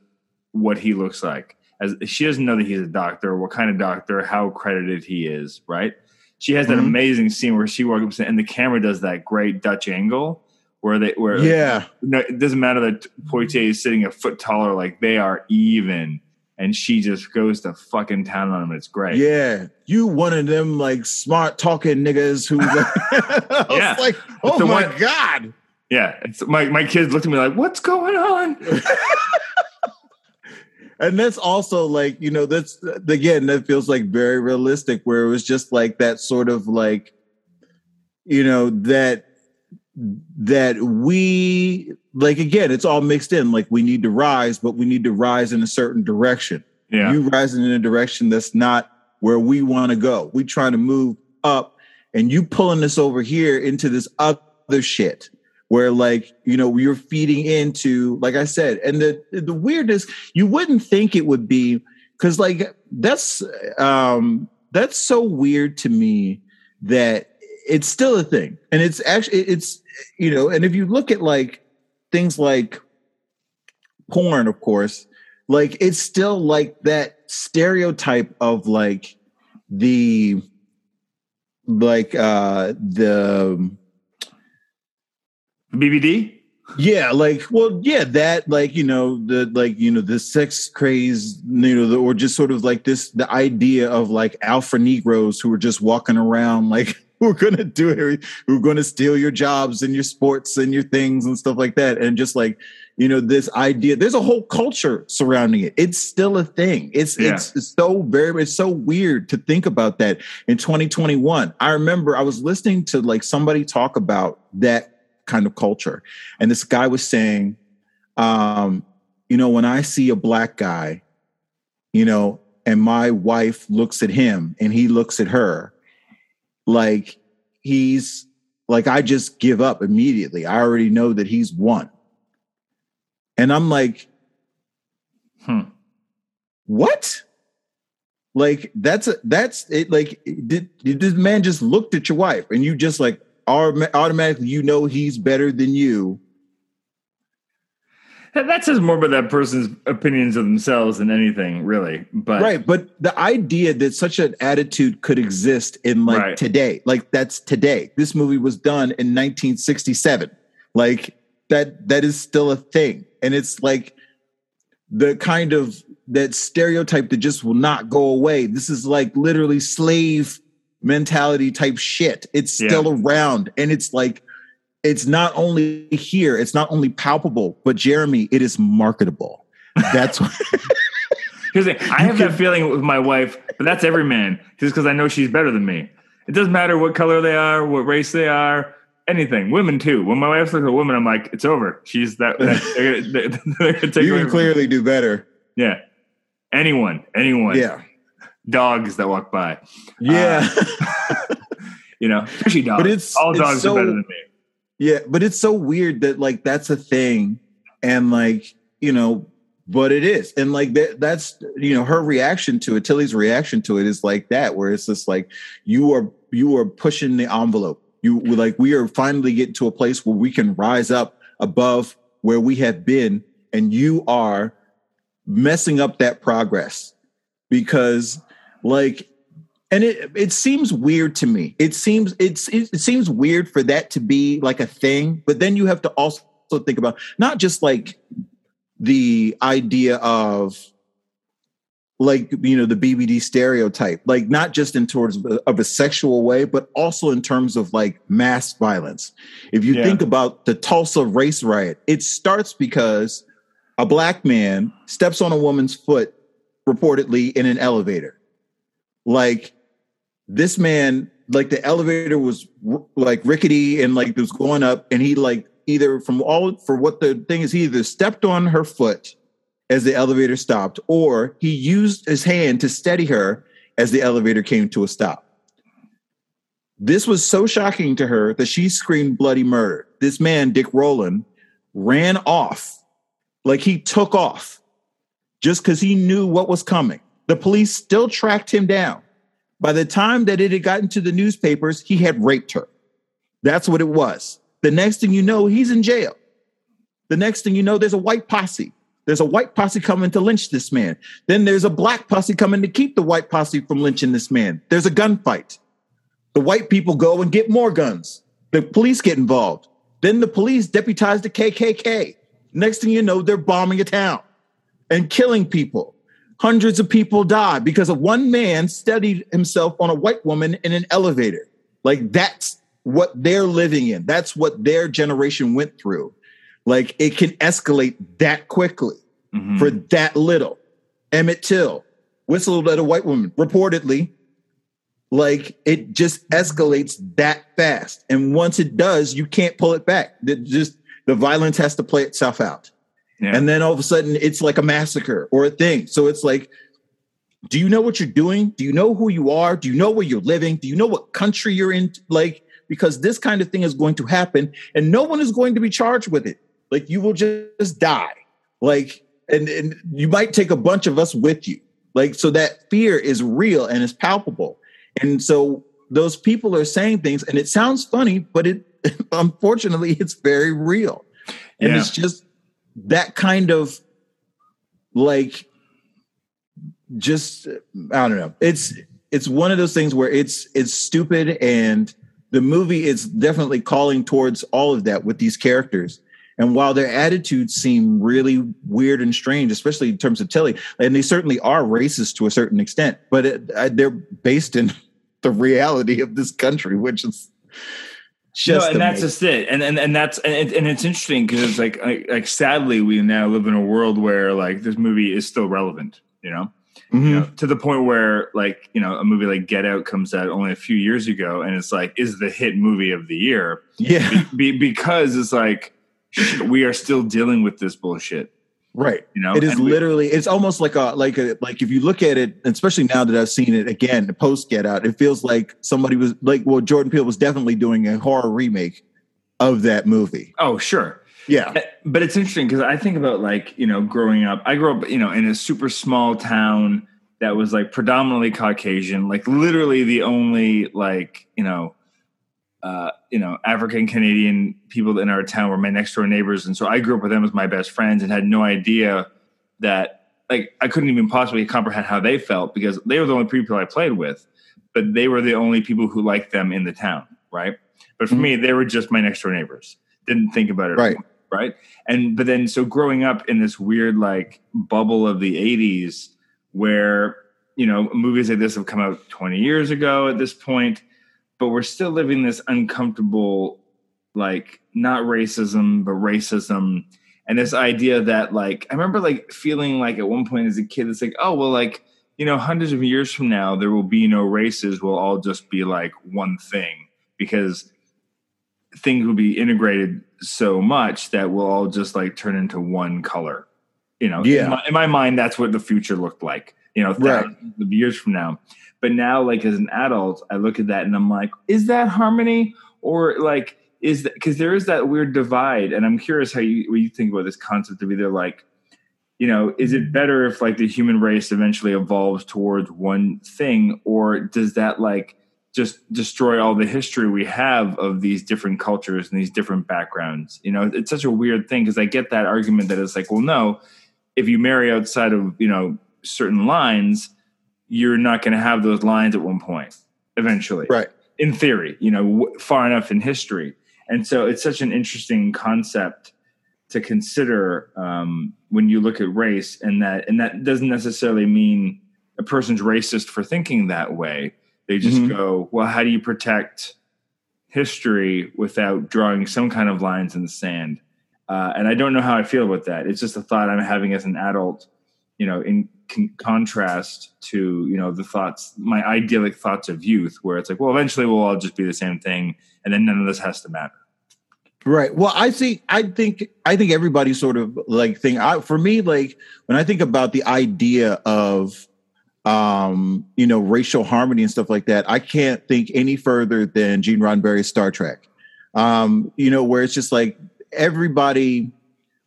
[SPEAKER 1] what he looks like. As she doesn't know that he's a doctor, what kind of doctor, how accredited he is, right? She has that
[SPEAKER 2] Mhm.
[SPEAKER 1] amazing scene where she walks up and the camera does that great Dutch angle where they where
[SPEAKER 2] yeah.
[SPEAKER 1] no, it doesn't matter that Poitier is sitting a foot taller, like they are even, and she just goes to fucking town on him. It's great.
[SPEAKER 2] Yeah, you one of them like smart talking niggas who. [LAUGHS] [LAUGHS] Was
[SPEAKER 1] Yeah.
[SPEAKER 2] like, oh my
[SPEAKER 1] one-
[SPEAKER 2] god.
[SPEAKER 1] Yeah, it's, my my kids looked at me like, "What's going on?" [LAUGHS]
[SPEAKER 2] And that's also like, you know, that's again, that feels like very realistic, where it was just like that sort of like, you know, that that we like again, it's all mixed in. Like we need to rise, but we need to rise in a certain direction.
[SPEAKER 1] Yeah,
[SPEAKER 2] You rising in a direction that's not where we want to go. We trying to move up, and you pulling us over here into this other shit where like you know you're feeding into like i said and the the weirdness you wouldn't think it would be because like that's um that's so weird to me that it's still a thing. And it's actually it's you know and if you look at like things like porn of course like it's still like that stereotype of like the like uh the
[SPEAKER 1] BBD.
[SPEAKER 2] Yeah, like well, yeah, that like you know the like you know the sex craze, you know, the, or just sort of like this the idea of like alpha Negroes who are just walking around like [LAUGHS] who are gonna do it, who are gonna steal your jobs and your sports and your things and stuff like that, and just like you know this idea. There's a whole culture surrounding it. It's still a thing. It's
[SPEAKER 1] Yeah.
[SPEAKER 2] it's, it's so very it's so weird to think about that in 2021. I remember I was listening to like somebody talk about that kind of culture. And this guy was saying, um, you know, when I see a black guy, you know, and my wife looks at him and he looks at her, like he's like, I just give up immediately. I already know that he's won. And I'm like,
[SPEAKER 1] Hmm.
[SPEAKER 2] what? Like that's a that's it. Like did, did this man just looked at your wife and you just like automatically you know he's better than you?
[SPEAKER 1] That, says more about that person's opinions of themselves than anything, really. But
[SPEAKER 2] right but the idea that such an attitude could exist in like
[SPEAKER 1] Right.
[SPEAKER 2] today like that's today this movie was done in 1967 like that that is still a thing and it's like the kind of that stereotype that just will not go away this is like literally slave mentality type shit it's
[SPEAKER 1] Yeah.
[SPEAKER 2] still around and it's like it's not only here it's not only palpable but jeremy it is marketable that's what
[SPEAKER 1] Here's [LAUGHS] the thing, I have that feeling with my wife, but that's every man, just because I know she's better than me. It doesn't matter what color they are, what race they are, anything. Women too. When my wife looks at a woman, I'm like, it's over. She's that. that [LAUGHS] they're, gonna, they're, they're gonna take
[SPEAKER 2] you can clearly do better
[SPEAKER 1] Yeah. Anyone, anyone.
[SPEAKER 2] yeah
[SPEAKER 1] Dogs that walk by.
[SPEAKER 2] yeah uh, [LAUGHS]
[SPEAKER 1] You know, fishy dogs.
[SPEAKER 2] But it's-
[SPEAKER 1] all
[SPEAKER 2] it's
[SPEAKER 1] dogs
[SPEAKER 2] so-
[SPEAKER 1] are better than me.
[SPEAKER 2] Yeah, but it's so weird that like that's a thing, and like you know, but it is, and like that that's you know her reaction to it, Tillie's reaction to it is like that, where it's just like you are you are pushing the envelope. You like we are finally getting to a place where we can rise up above where we have been, and you are messing up that progress because like and it it seems weird to me. It seems it's it, it seems weird for that to be like a thing, but then you have to also think about not just like the idea of like you know the BBD stereotype, like not just in towards of a sexual way, but also in terms of like mass violence. If you
[SPEAKER 1] Yeah.
[SPEAKER 2] think about the Tulsa race riot, it starts because a black man steps on a woman's foot reportedly in an elevator. Like this man, like the elevator was like rickety and like it was going up, and he like either from all for what the thing is, he either stepped on her foot as the elevator stopped, or he used his hand to steady her as the elevator came to a stop. This was so shocking to her that she screamed bloody murder. This man, Dick Rowland, ran off like he took off just because he knew what was coming. The police still tracked him down. By the time that it had gotten to the newspapers, he had raped her. That's what it was. The next thing you know, he's in jail. The next thing you know, there's a white posse. There's a white posse coming to lynch this man. Then there's a black posse coming to keep the white posse from lynching this man. There's a gunfight. The white people go and get more guns. The police get involved. Then the police deputize the KKK. Next thing you know, they're bombing a town and killing people. Hundreds of people die because of one man studied himself on a white woman in an elevator. Like that's what they're living in. That's what their generation went through. Like it can escalate that quickly
[SPEAKER 1] Mhm.
[SPEAKER 2] for that little. Emmett Till whistled at a white woman, reportedly. Like it just escalates that fast. And once it does, you can't pull it back. It just the violence has to play itself out.
[SPEAKER 1] Yeah.
[SPEAKER 2] And then all of a sudden it's like a massacre or a thing. So it's like, do you know what you're doing? Do you know who you are? Do you know where you're living? Do you know what country you're in? Like, because this kind of thing is going to happen and no one is going to be charged with it. Like you will just die. Like, and, and you might take a bunch of us with you. Like, so that fear is real and is palpable. And so those people are saying things and it sounds funny, but it [LAUGHS] unfortunately it's very real. And
[SPEAKER 1] Yeah.
[SPEAKER 2] it's just that kind of like just I don't know. It's it's one of those things where it's it's stupid and the movie is definitely calling towards all of that with these characters. And while their attitudes seem really weird and strange, especially in terms of Tillie, and they certainly are racist to a certain extent, but it, uh, they're based in [LAUGHS] the reality of this country, which is just
[SPEAKER 1] no, and that's just it. And and and that's and, it, and it's interesting because it's like, like like sadly we now live in a world where like this movie is still relevant. You know.
[SPEAKER 2] Mhm.
[SPEAKER 1] you know, to the point where like you know a movie like Get Out comes out only a few years ago, and it's like is the hit movie of the year
[SPEAKER 2] yeah,
[SPEAKER 1] be, because it's like we are still dealing with this bullshit.
[SPEAKER 2] Right.
[SPEAKER 1] You know,
[SPEAKER 2] It is
[SPEAKER 1] we-
[SPEAKER 2] literally. It's almost like a like a like if you look at it, especially now that I've seen it again, post Get Out, it feels like somebody was like, well, Jordan Peele was definitely doing a horror remake of that movie.
[SPEAKER 1] oh sure.
[SPEAKER 2] Yeah, eh,
[SPEAKER 1] but it's interesting because I think about like you know growing up. I grew up you know in a super small town that was like predominantly Caucasian, like literally the only like you know uh, you know African Canadian people in our town were my next door neighbors, and so I grew up with them as my best friends and had no idea that like I couldn't even possibly comprehend how they felt because they were the only people I played with, but they were the only people who liked them in the town, right? But for
[SPEAKER 2] Mhm.
[SPEAKER 1] me, they were just my next door neighbors. Didn't think about it,
[SPEAKER 2] Right.
[SPEAKER 1] right? And but then so growing up in this weird like bubble of the '80s, where you know movies like this have come out 20 years ago at this point, but we're still living this uncomfortable like not racism but racism and this idea that like i remember like feeling like at one point as a kid it's like oh well like you know hundreds of years from now there will be no races we'll all just be like one thing because things will be integrated so much that we'll all just like turn into one color you know
[SPEAKER 2] Yeah.
[SPEAKER 1] in, my, in my mind that's what the future looked like you know
[SPEAKER 2] Right.
[SPEAKER 1] of years from now but now like as an adult i look at that and i'm like is that harmony? Or like is that because there is that weird divide and i'm curious how you what you think about this concept of either like you know is it better if like the human race eventually evolves towards one thing or does that like just destroy all the history we have of these different cultures and these different backgrounds? You know it's such a weird thing because i get that argument that it's like well no if you marry outside of you know certain lines you're not going to have those lines at one point eventually
[SPEAKER 2] right.
[SPEAKER 1] in theory, you know, w- far enough in history. And so it's such an interesting concept to consider um, when you look at race, and that and that doesn't necessarily mean a person's racist for thinking that way. They just
[SPEAKER 2] Mhm.
[SPEAKER 1] go, well, how do you protect history without drawing some kind of lines in the sand? Uh, and I don't know how I feel about that. It's just a thought I'm having as an adult, you know, in con- contrast to you know the thoughts, my idyllic thoughts of youth, where it's like, well, eventually we'll all just be the same thing, and then none of this has to matter.
[SPEAKER 2] Right. Well, I see. I think. I think everybody sort of like thing. I, for me, like when I think about the idea of, um, you know, racial harmony and stuff like that, I can't think any further than Gene Roddenberry's Star Trek. Um, you know, where it's just like everybody,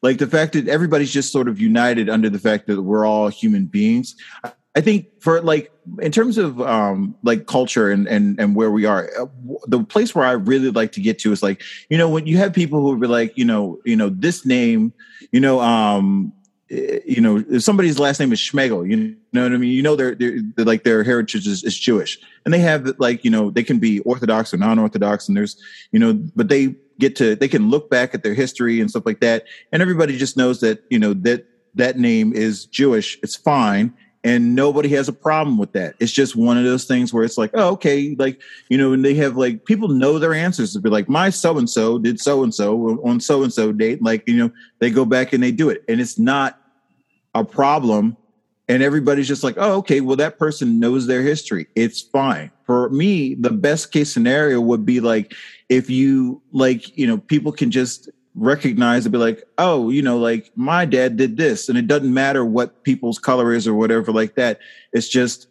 [SPEAKER 2] like the fact that everybody's just sort of united under the fact that we're all human beings. I- think for like in terms of um like culture and and and where we are, uh, the place where I really like to get to is like you know when you have people who be like you know you know this name you know um eh, you know if somebody's last name is Schmegel you know what I mean you know their like their heritage is, is Jewish and they have like you know they can be orthodox or non-orthodox and there's you know but they get to they can look back at their history and stuff like that and everybody just knows that you know that that name is Jewish it's fine and nobody has a problem with that. It's just one of those things where it's like, oh, okay, like you know, and they have like people know their answers to be like, my so and so did so and so on so and so date. Like you know, they go back and they do it, and it's not a problem. And everybody's just like, oh, okay, well, that person knows their history. It's fine. For me, the best case scenario would be like if you like, you know, people can just recognize and be like, oh, you know, like my dad did this, and it doesn't matter what people's color is or whatever like that. It's just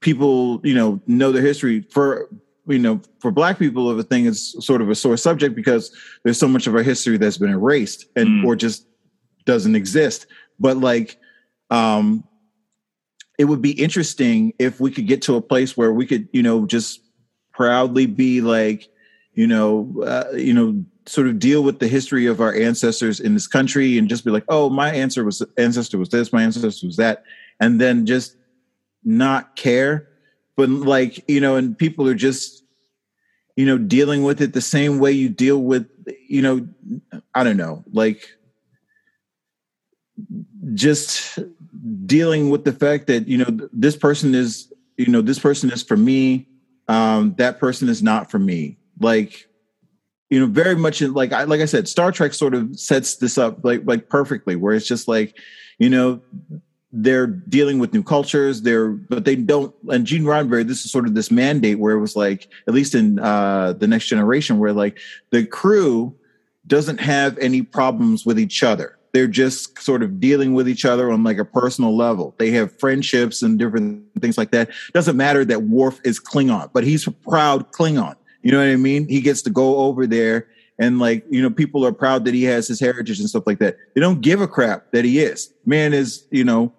[SPEAKER 2] people, you know, know their history. For you know, for black people, of a thing is sort of a sore subject because there's so much of our history that's been erased and
[SPEAKER 1] Mm.
[SPEAKER 2] or just doesn't exist. But like, um, it would be interesting if we could get to a place where we could, you know, just proudly be like, you know, uh, you know, sort of deal with the history of our ancestors in this country and just be like, oh, my answer was ancestor was this, my ancestor was that, and then just not care. But like, you know, and people are just, you know, dealing with it the same way you deal with, you know, I don't know, like just dealing with the fact that you know this person is you know this person is for me um that person is not for me. Like you know very much in, like I like I said Star Trek sort of sets this up like like perfectly where it's just like you know they're dealing with new cultures they're but they don't and Gene Roddenberry this is sort of this mandate where it was like at least in uh the next generation where like the crew doesn't have any problems with each other they're just sort of dealing with each other on like a personal level. They have friendships and different things like that. Doesn't matter that Worf is Klingon, but he's a proud Klingon. You know what I mean? He gets to go over there and like, you know, people are proud that he has his heritage and stuff like that. They don't give a crap that he is. Man is, you know,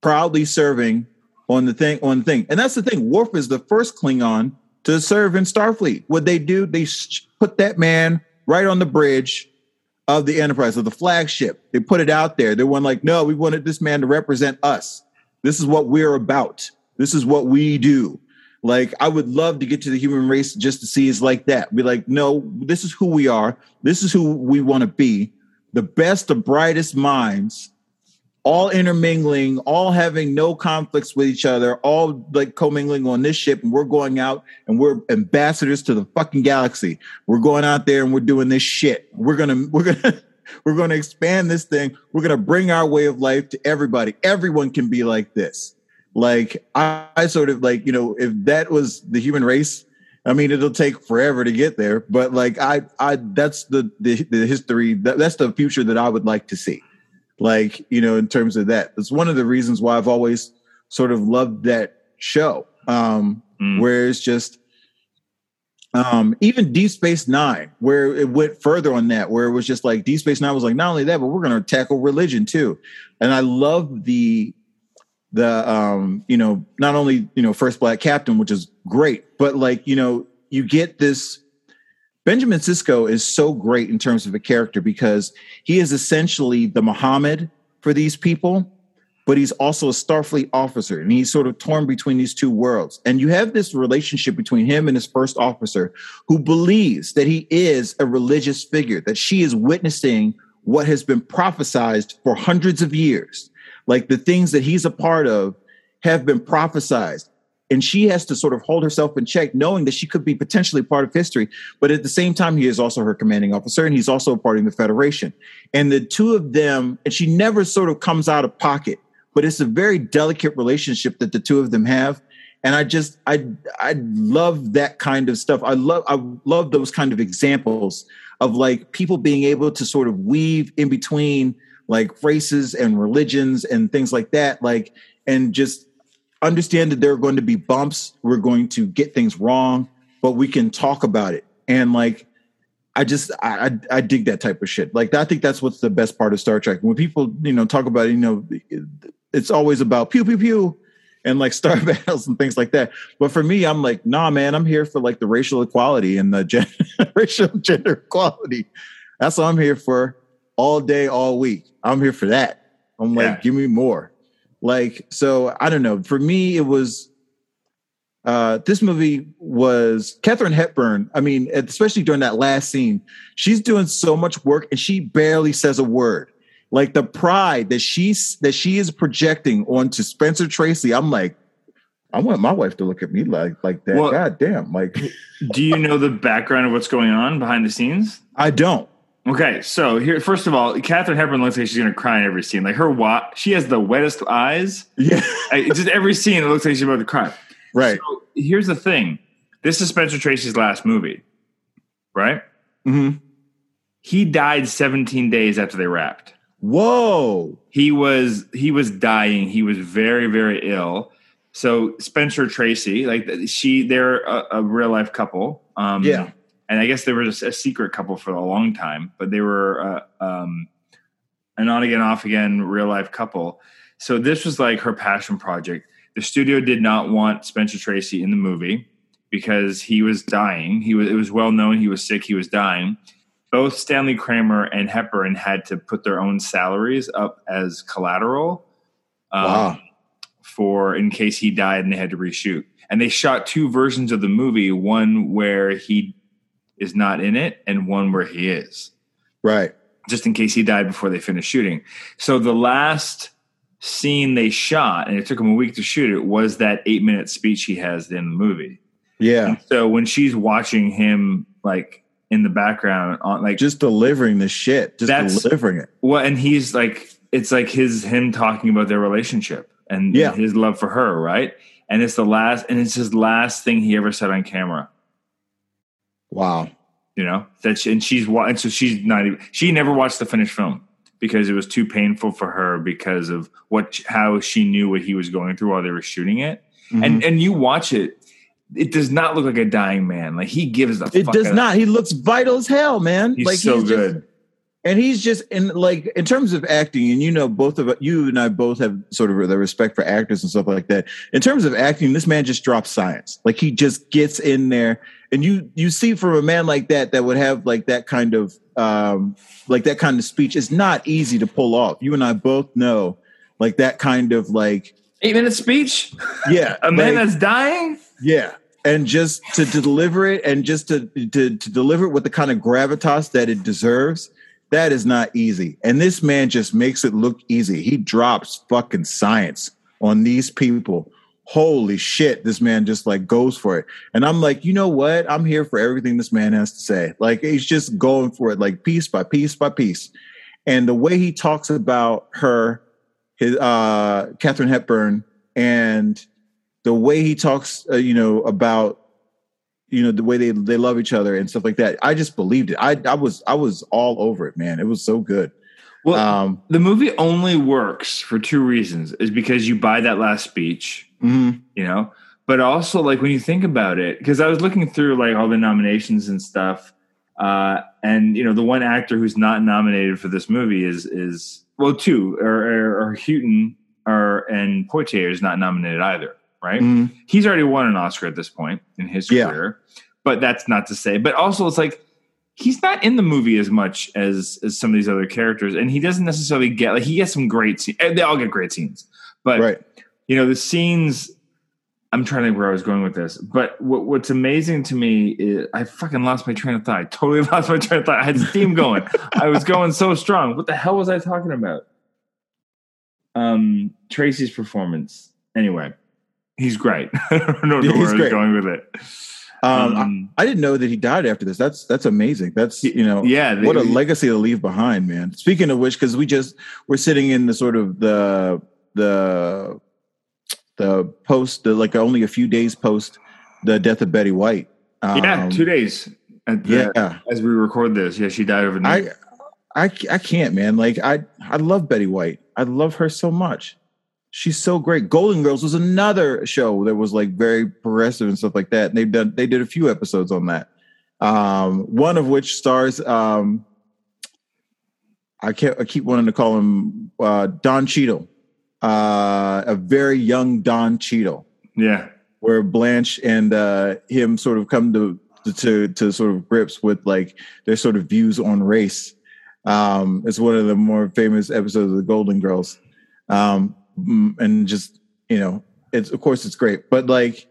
[SPEAKER 2] proudly serving on the thing on the thing. And that's the thing. Worf is the first Klingon to serve in Starfleet. What they do, they put that man right on the bridge of the enterprise of the flagship. They put it out there. They were like, no, we wanted this man to represent us. This is what we're about. This is what we do. Like, I would love to get to the human race just to see it's like that. Be like, no, this is who we are. This is who we want to be. The best, the brightest minds all intermingling, all having no conflicts with each other, all like commingling on this ship, and we're going out and we're ambassadors to the fucking galaxy. We're going out there and we're doing this shit. We're gonna [LAUGHS] we're gonna we're gonna expand this thing. We're gonna bring our way of life to everybody. Everyone can be like this. Like I, I sort of like you know if that was the human race. I mean, it'll take forever to get there, but like I, I, that's the the, the history. That, that's the future that I would like to see like you know in terms of that it's one of the reasons why i've always sort of loved that show um mm. where it's just um even deep space nine where it went further on that where it was just like deep space nine was like not only that but we're going to tackle religion too and i love the the um you know not only you know first black captain which is great but like you know you get this Benjamin Sisko is so great in terms of a character because he is essentially the Muhammad for these people, but he's also a Starfleet officer and he's sort of torn between these two worlds. And you have this relationship between him and his first officer who believes that he is a religious figure, that she is witnessing what has been prophesized for hundreds of years. Like the things that he's a part of have been prophesized and she has to sort of hold herself in check, knowing that she could be potentially part of history. But at the same time, he is also her commanding officer, and he's also a part of the Federation. And the two of them, and she never sort of comes out of pocket, but it's a very delicate relationship that the two of them have. And I just, I, I love that kind of stuff. I love, I love those kind of examples of like people being able to sort of weave in between like races and religions and things like that. Like, and just understand that there are going to be bumps. We're going to get things wrong, but we can talk about it. And like, I just I, I, I dig that type of shit. Like I think that's what's the best part of Star Trek. When people you know talk about it, you know, it's always about pew pew pew and like [LAUGHS] star battles and things like that. But for me, I'm like, nah, man, I'm here for like the racial equality and the gen- [LAUGHS] racial gender equality. That's what I'm here for all day, all week. I'm here for that. I'm like, yeah. give me more. Like, so I don't know. For me, it was uh this movie was Katharine Hepburn. I mean, especially during that last scene, she's doing so much work and she barely says a word. Like the pride that she's that she is projecting onto Spencer Tracy, I'm like, I want my wife to look at me like like that. Well, God damn! Like, [LAUGHS]
[SPEAKER 1] do you know the background of what's going on behind the scenes?
[SPEAKER 2] I don't.
[SPEAKER 1] Okay, so here, first of all, Katharine Hepburn looks like she's gonna cry in every scene. Like her, wa- she has the wettest eyes.
[SPEAKER 2] Yeah, [LAUGHS]
[SPEAKER 1] just every scene, it looks like she's about to cry.
[SPEAKER 2] Right.
[SPEAKER 1] So here's the thing: this is Spencer Tracy's last movie, right?
[SPEAKER 2] hmm
[SPEAKER 1] He died 17 days after they wrapped.
[SPEAKER 2] Whoa!
[SPEAKER 1] He was he was dying. He was very very ill. So Spencer Tracy, like she, they're a, a real life couple. Um,
[SPEAKER 2] yeah
[SPEAKER 1] and I guess they were just a secret couple for a long time, but they were uh, um, an on again, off again, real life couple. So this was like her passion project. The studio did not want Spencer Tracy in the movie because he was dying. He was it was well known he was sick. He was dying. Both Stanley Kramer and Hepburn had to put their own salaries up as collateral.
[SPEAKER 2] Um, wow.
[SPEAKER 1] For in case he died and they had to reshoot. And they shot two versions of the movie, one where he is not in it and one where he is.
[SPEAKER 2] Right.
[SPEAKER 1] just in case he died before they finished shooting. So the last scene they shot, and it took him a week to shoot it, was that eight minute speech he has in the movie.
[SPEAKER 2] Yeah.
[SPEAKER 1] So when she's watching him like in the background on like
[SPEAKER 2] Just delivering the shit. Just
[SPEAKER 1] That's-
[SPEAKER 2] delivering it.
[SPEAKER 1] well, and he's like it's like his him talking about their relationship and
[SPEAKER 2] Yeah.
[SPEAKER 1] his love for her, right? And it's the last and it's his last thing he ever said on camera.
[SPEAKER 2] Wow.
[SPEAKER 1] you know that she, and she's and so she's not even she never watched the finished film because it was too painful for her because of what how she knew what he was going through while they were shooting it
[SPEAKER 2] Mm-hmm.
[SPEAKER 1] and and you watch it it does not look like a dying man like he gives the
[SPEAKER 2] It
[SPEAKER 1] fuck
[SPEAKER 2] does not. He looks vital as hell, man.
[SPEAKER 1] he's
[SPEAKER 2] like
[SPEAKER 1] so
[SPEAKER 2] he's just-
[SPEAKER 1] good
[SPEAKER 2] and he's just in like in terms of acting, and you know, both of you and I both have sort of the respect for actors and stuff like that. In terms of acting, this man just drops science. Like he just gets in there, and you you see from a man like that that would have like that kind of um like that kind of speech is not easy to pull off. You and I both know, like that kind of like
[SPEAKER 1] eight minute speech
[SPEAKER 2] yeah, [LAUGHS]
[SPEAKER 1] a man
[SPEAKER 2] like-
[SPEAKER 1] that's dying
[SPEAKER 2] yeah. And just to, to deliver it and just to, to to deliver it with the kind of gravitas that it deserves, that is not easy. And this man just makes it look easy. He drops fucking science on these people. Holy shit, this man just like goes for it. And I'm like, you know what? I'm here for everything this man has to say. Like he's just going for it, like piece by piece by piece. And the way he talks about her, his uh Katharine Hepburn, and the way he talks, uh, you know, about you know the way they they love each other and stuff like that. I just believed it. I I was I was all over it, man. It was so good.
[SPEAKER 1] well
[SPEAKER 2] Um,
[SPEAKER 1] the movie only works for two reasons is because you buy that last speech
[SPEAKER 2] mhm.
[SPEAKER 1] you know but also like when you think about it because i was looking through like all the nominations and stuff uh and you know the one actor who's not nominated for this movie is is well two or or, or houghton or and poitier is not nominated either right
[SPEAKER 2] Mhm.
[SPEAKER 1] he's already won an oscar at this point in his
[SPEAKER 2] Yeah.
[SPEAKER 1] career but that's not to say but also it's like he's not in the movie as much as as some of these other characters and he doesn't necessarily get like he gets some great scenes they all get great scenes but
[SPEAKER 2] right.
[SPEAKER 1] you know the scenes i'm trying to think where i was going with this but what, what's amazing to me is i fucking lost my train of thought. I totally [LAUGHS] lost my train of thought. I had steam going. I was going so strong. What the hell was i talking about? Um tracy's performance. Anyway he's great. [LAUGHS] I don't know
[SPEAKER 2] Yeah,
[SPEAKER 1] where
[SPEAKER 2] he's
[SPEAKER 1] i was going with it
[SPEAKER 2] Um,
[SPEAKER 1] Um,
[SPEAKER 2] I, I didn't know that he died after this. That's that's amazing. That's you know
[SPEAKER 1] yeah they-
[SPEAKER 2] what a legacy to leave behind, man. Speaking of which, because we just we're sitting in the sort of the the the post, the, like only a few days post the death of Betty White.
[SPEAKER 1] yeah
[SPEAKER 2] Um,
[SPEAKER 1] two days the-
[SPEAKER 2] Yeah,
[SPEAKER 1] as we record this yeah she died overnight
[SPEAKER 2] I, I, I can't, man. Like I, I love Betty White. I love her so much. She's so great. Golden Girls was another show that was like very progressive and stuff like that. And they've done, they did a few episodes on that. Um, one of which stars, um, I can't, I keep wanting to call him uh, Don Cheadle, uh, a very young Don Cheadle
[SPEAKER 1] yeah
[SPEAKER 2] where Blanche and uh, him sort of come to, to to sort of grips with like their sort of views on race. Um, it's one of the more famous episodes of the Golden Girls, um, and just you know, it's of course it's great, but like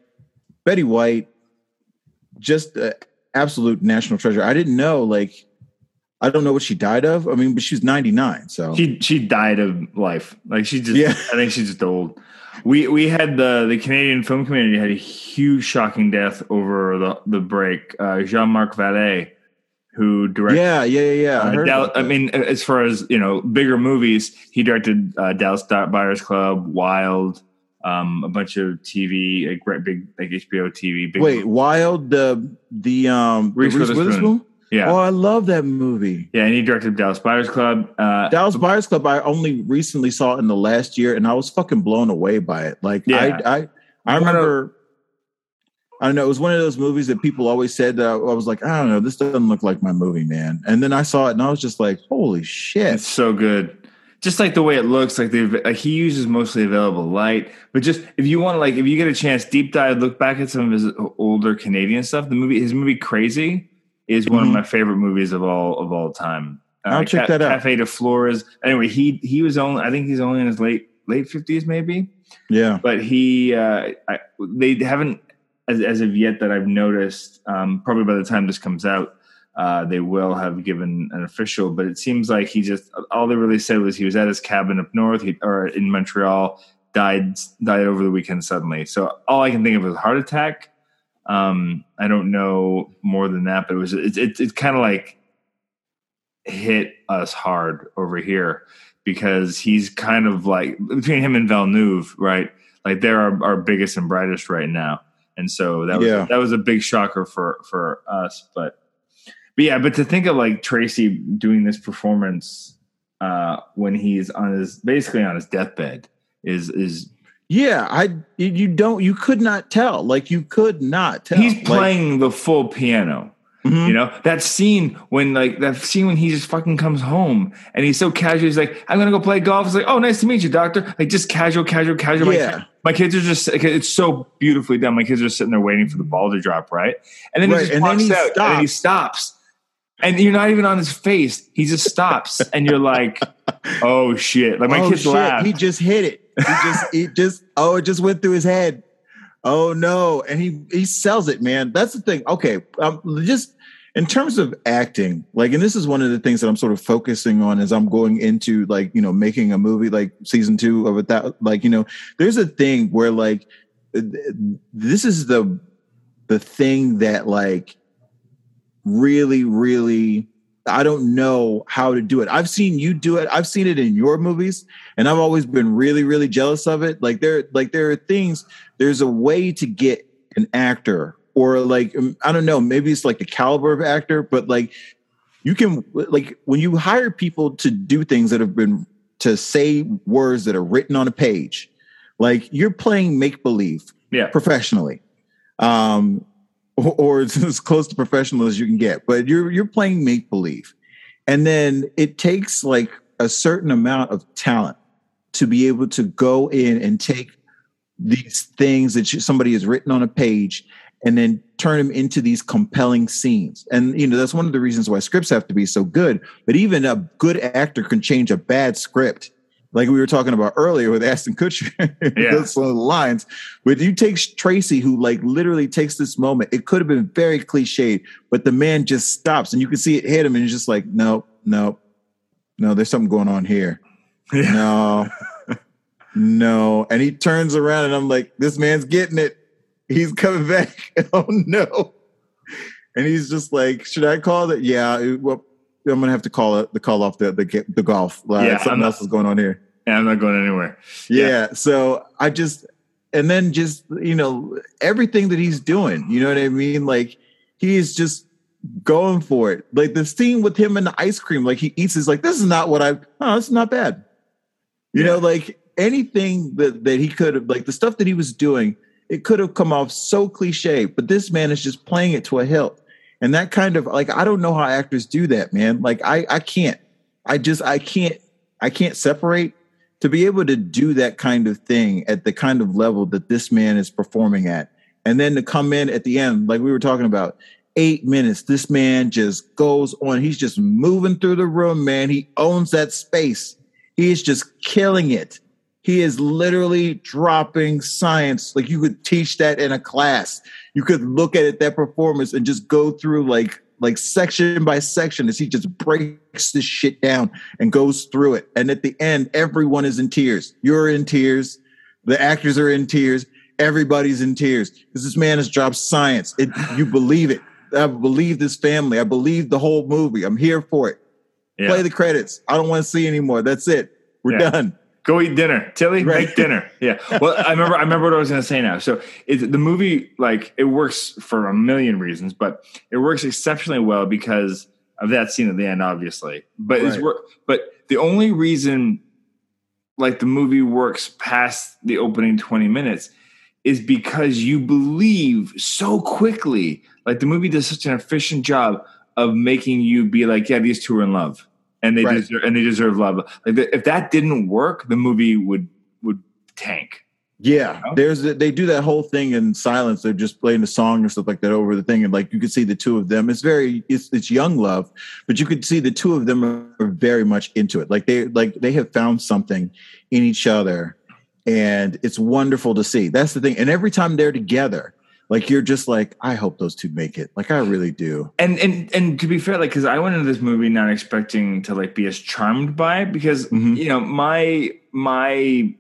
[SPEAKER 2] Betty White, just uh, absolute national treasure. I didn't know like. I don't know what she died of. I mean, but she's 99, so
[SPEAKER 1] She she died of life. Like she just
[SPEAKER 2] Yeah.
[SPEAKER 1] I think she's just old. We we had the the Canadian film community had a huge shocking death over the the break. Uh, Jean Marc Vallée, who directed.
[SPEAKER 2] yeah, yeah, yeah. I
[SPEAKER 1] uh,
[SPEAKER 2] heard
[SPEAKER 1] Dal-
[SPEAKER 2] about
[SPEAKER 1] I mean, as far as you know, bigger movies, he directed uh, Dallas Buyers Club, Wild, um, a bunch of TV, like great big like HBO TV. Big
[SPEAKER 2] wait, Wild, the the um, the
[SPEAKER 1] Reese
[SPEAKER 2] Reese
[SPEAKER 1] Witherspoon.
[SPEAKER 2] Witherspoon?
[SPEAKER 1] yeah,
[SPEAKER 2] Oh, I love that movie.
[SPEAKER 1] yeah, and he directed Dallas Buyers Club. Uh,
[SPEAKER 2] Dallas Buyers Club. I only recently saw it in the last year, and I was fucking blown away by it. Like
[SPEAKER 1] Yeah.
[SPEAKER 2] I, I, I remember. I don't know. It was one of those movies that people always said that I, was like, I don't know, this doesn't look like my movie, man. And then I saw it, and I was just like, holy shit!
[SPEAKER 1] It's so good. Just like the way it looks, like the like he uses mostly available light. But just if you want to, like, if you get a chance, deep dive, look back at some of his older Canadian stuff. The movie, his movie Crazy, is one of
[SPEAKER 2] Mhm.
[SPEAKER 1] my favorite movies of all of all time. Uh,
[SPEAKER 2] I'll check that out.
[SPEAKER 1] Cafe de Flores. Anyway, he he was only I think he's only in his late late fifties maybe,
[SPEAKER 2] Yeah,
[SPEAKER 1] but he uh, I, they haven't as, as of yet that I've noticed. Um, probably by the time this comes out, uh, they will have given an official, but it seems like he just all they really said was he was at his cabin up north he, or in Montreal, died died over the weekend suddenly. So all I can think of is heart attack. Um, I don't know more than that, but it was it it, it kind of like hit us hard over here because he's kind of like between him and Villeneuve, right? Like they're our, our biggest and brightest right now, and so that was
[SPEAKER 2] Yeah.
[SPEAKER 1] that was a big shocker for for us. But but yeah, but to think of like Tracy doing this performance uh, when he's on his basically on his deathbed is is
[SPEAKER 2] Yeah, I you don't you could not tell. Like you could not tell.
[SPEAKER 1] he's
[SPEAKER 2] Like,
[SPEAKER 1] playing the full piano.
[SPEAKER 2] Mhm.
[SPEAKER 1] You know that scene when like that scene when he just fucking comes home and he's so casual. He's like, "I'm gonna go play golf." It's like, "Oh, nice to meet you, doctor." Like just casual, casual, casual. My
[SPEAKER 2] Yeah.
[SPEAKER 1] My, kids are just it's so beautifully done. My kids are sitting there waiting for the ball to drop, right? And then
[SPEAKER 2] Right,
[SPEAKER 1] he just
[SPEAKER 2] and
[SPEAKER 1] walks
[SPEAKER 2] he
[SPEAKER 1] out and he stops. And you're not even on his face. He just stops, [LAUGHS] and you're like, "Oh shit!" Like my
[SPEAKER 2] oh,
[SPEAKER 1] kids
[SPEAKER 2] shit,
[SPEAKER 1] laugh.
[SPEAKER 2] He just hit it. He just it just oh it just went through his head. Oh no, and he he sells it, man. That's the thing. Okay, um, just in terms of acting, like, and this is one of the things that I'm sort of focusing on as I'm going into like you know making a movie like season two of. That like you know, there's a thing where like this is the the thing that like really really I don't know how to do it. I've seen you do it. I've seen it in your movies, and I've always been really, really jealous of it. Like there, like there are things. There's a way to get an actor, or like um, I don't know, maybe it's like the caliber of actor, but like you can like when you hire people to do things that have been to say words that are written on a page, like you're playing make believe
[SPEAKER 1] yeah,
[SPEAKER 2] professionally um or, or it's as close to professional as you can get but you're you're playing make believe and then it takes like a certain amount of talent to be able to go in and take these things that you, somebody has written on a page and then turn them into these compelling scenes. And you know that's one of the reasons why scripts have to be so good but even a good actor can change a bad script like we were talking about earlier with Ashton Kutcher, [LAUGHS]
[SPEAKER 1] Yeah.
[SPEAKER 2] that's one of the lines. But you take Tracy, who like literally takes this moment. It could have been very cliched, but the man just stops, and you can see it hit him, and he's just like, no, no, no. There's something going on here.
[SPEAKER 1] Yeah.
[SPEAKER 2] No, no. And he turns around, and I'm like, this man's getting it. He's coming back. [LAUGHS] oh no. And he's just like, should I call it? Yeah. Well, I'm gonna have to call it the call off the the, the golf. Uh,
[SPEAKER 1] Yeah,
[SPEAKER 2] something
[SPEAKER 1] not-
[SPEAKER 2] else is going on here.
[SPEAKER 1] and I'm not going anywhere.
[SPEAKER 2] Yeah.
[SPEAKER 1] Yeah.
[SPEAKER 2] So I just, and then just, you know, everything that he's doing, you know what I mean? Like he's just going for it. Like the scene with him and the ice cream, like he eats is like, this is not what I, oh, it's not bad. You know, like anything that, that he could have, like the stuff that he was doing, it could have come off so cliche, but this man is just playing it to a hilt. And that kind of like, I don't know how actors do that, man. Like I, I can't, I just, I can't, I can't separate to be able to do that kind of thing at the kind of level that this man is performing at. And then to come in at the end like we were talking about eight minutes this man just goes on. He's just moving through the room man. He owns that space. He is just killing it he is literally dropping science like you could teach that in a class you could look at it that performance and just go through like like section by section as he just breaks this shit down and goes through it. And at the end, everyone is in tears. You're in tears. The actors are in tears. Everybody's in tears because this man has dropped science. It, you believe it. I believe this family. I believe the whole movie. I'm here for it.
[SPEAKER 1] Yeah.
[SPEAKER 2] Play the credits. I don't want to see anymore. That's it. We're
[SPEAKER 1] Yeah.
[SPEAKER 2] done.
[SPEAKER 1] Go eat dinner, Tillie.
[SPEAKER 2] Right.
[SPEAKER 1] Make dinner. [LAUGHS] Yeah. Well, I remember. I remember what I was going to say now. So it, the movie, like, it works for a million reasons, but it works exceptionally well because of that scene at the end, obviously. But it's
[SPEAKER 2] Right.
[SPEAKER 1] wor- But the only reason, like, the movie works past the opening twenty minutes is because you believe so quickly. Like the movie does such an efficient job of making you be like, yeah, these two are in love, and they
[SPEAKER 2] Right.
[SPEAKER 1] deserve and they deserve love. Like the, if that didn't work, the movie would would tank.
[SPEAKER 2] Yeah,
[SPEAKER 1] know?
[SPEAKER 2] there's they do that whole thing in silence. They're just playing a song and stuff like that over the thing, and like you could see the two of them. It's very it's it's young love, but you could see the two of them are very much into it. Like they like they have found something in each other, and it's wonderful to see. That's the thing. And every time they're together, Like you're just like, I hope those two make it. Like I really do.
[SPEAKER 1] And and and to be fair, like because I went into this movie not expecting to like be as charmed by it because
[SPEAKER 2] Mhm.
[SPEAKER 1] you know my my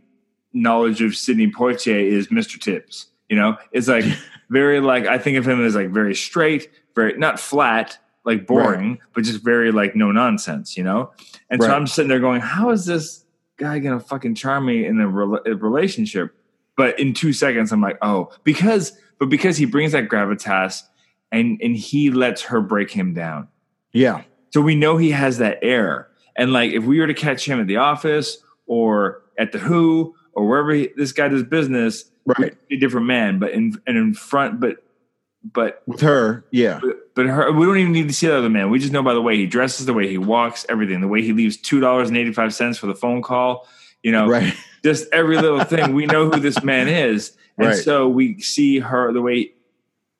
[SPEAKER 1] knowledge of Sidney Poitier is Mr. Tibbs. You know, it's like [LAUGHS] very like I think of him as like very straight, very not flat, like boring, but just very like no nonsense. You know, and so I'm sitting there going, how is this guy gonna fucking charm me in a, rela- a relationship? But in two seconds, I'm like, oh, because but because he brings that gravitas and and he lets her break him down.
[SPEAKER 2] Yeah.
[SPEAKER 1] So we know he has that air. And like if we were to catch him at the office or at the Who or wherever he, this guy does business,
[SPEAKER 2] Right.
[SPEAKER 1] a different man. But in and in front, but but
[SPEAKER 2] With her, yeah.
[SPEAKER 1] but, but her, we don't even need to see the other man. We just know by the way he dresses, the way he walks, everything, the way he leaves two dollars and eighty five cents for the phone call. You know,
[SPEAKER 2] Right. [LAUGHS]
[SPEAKER 1] just every little thing. We know who this man is, and
[SPEAKER 2] Right.
[SPEAKER 1] so we see her the way,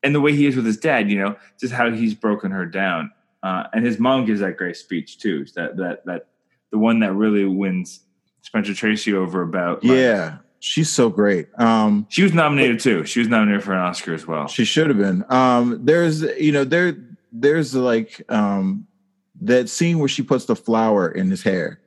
[SPEAKER 1] and the way he is with his dad. You know, just how he's broken her down. Uh, and his mom gives that great speech too. That that that the one that really wins Spencer Tracy over about. like-
[SPEAKER 2] Yeah. She's so great. Um
[SPEAKER 1] she was nominated too. She was nominated for an Oscar as well.
[SPEAKER 2] She should have been. Um, there's, you know, there, there's like um, that scene where she puts the flower in his hair,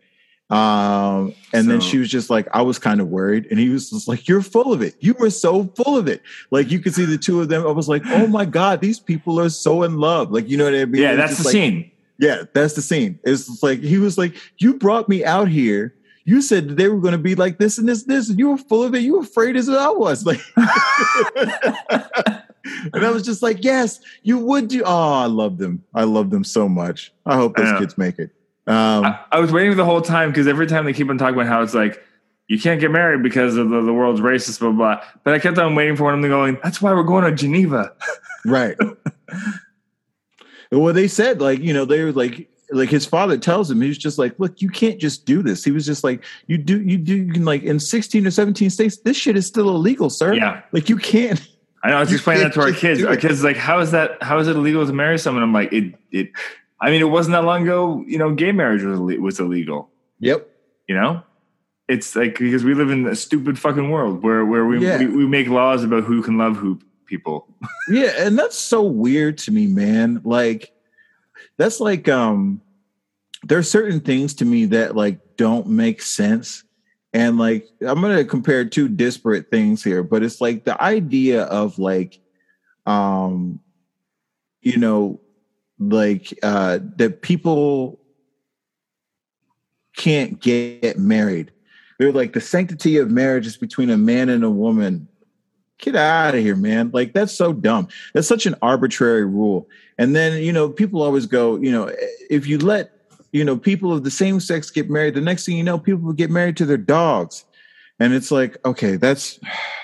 [SPEAKER 2] um, and then she was just like, I was kind of worried, and he was just like, "You're full of it. You were so full of it. Like you could see the two of them. I was like, oh my god, these people are so in love. Like you know what I mean?
[SPEAKER 1] yeah, that's the
[SPEAKER 2] like-
[SPEAKER 1] scene.
[SPEAKER 2] Yeah, that's the scene. It's like he was like, you brought me out here. You said they were going to be like this and this, and this, and you were full of it. You were afraid as I was. [LAUGHS] Like, and I was just like, yes, you would do. Oh, I love them. I love them so much. I hope those
[SPEAKER 1] know.
[SPEAKER 2] kids make it. Um,
[SPEAKER 1] I, I was waiting the whole time because every time they keep on talking about how it's like you can't get married because of the, the world's racist, blah, blah blah. But I kept on waiting for one of them going. That's why we're going to Geneva. [LAUGHS]
[SPEAKER 2] right. well, they said like, you know, they were like, like his father tells him, he's just like, look, you can't just do this. He was just like, you do, you do, you can like in 16 or 17 states, this shit is still illegal, sir.
[SPEAKER 1] Yeah.
[SPEAKER 2] Like you can't.
[SPEAKER 1] I know. I was [LAUGHS] explaining that to our kids. Our kids like, how is that? How is it illegal to marry someone? I'm like, it. It. I mean, it wasn't that long ago. You know, gay marriage was was illegal.
[SPEAKER 2] Yep.
[SPEAKER 1] You know, it's like because we live in a stupid fucking world where where we
[SPEAKER 2] Yeah.
[SPEAKER 1] we, we make laws about who can love who people. [LAUGHS]
[SPEAKER 2] Yeah, and that's so weird to me, man. Like that's like um there are certain things to me that like don't make sense. And like I'm going to compare two disparate things here, but it's like the idea of like um you know like uh that people can't get married. They're like the sanctity of marriage is between a man and a woman. Get out of here, man. Like that's so dumb. That's such an arbitrary rule. And then, you know, people always go, you know, if you let, you know, people of the same sex get married, the next thing you know, people get married to their dogs. And it's like, okay, that's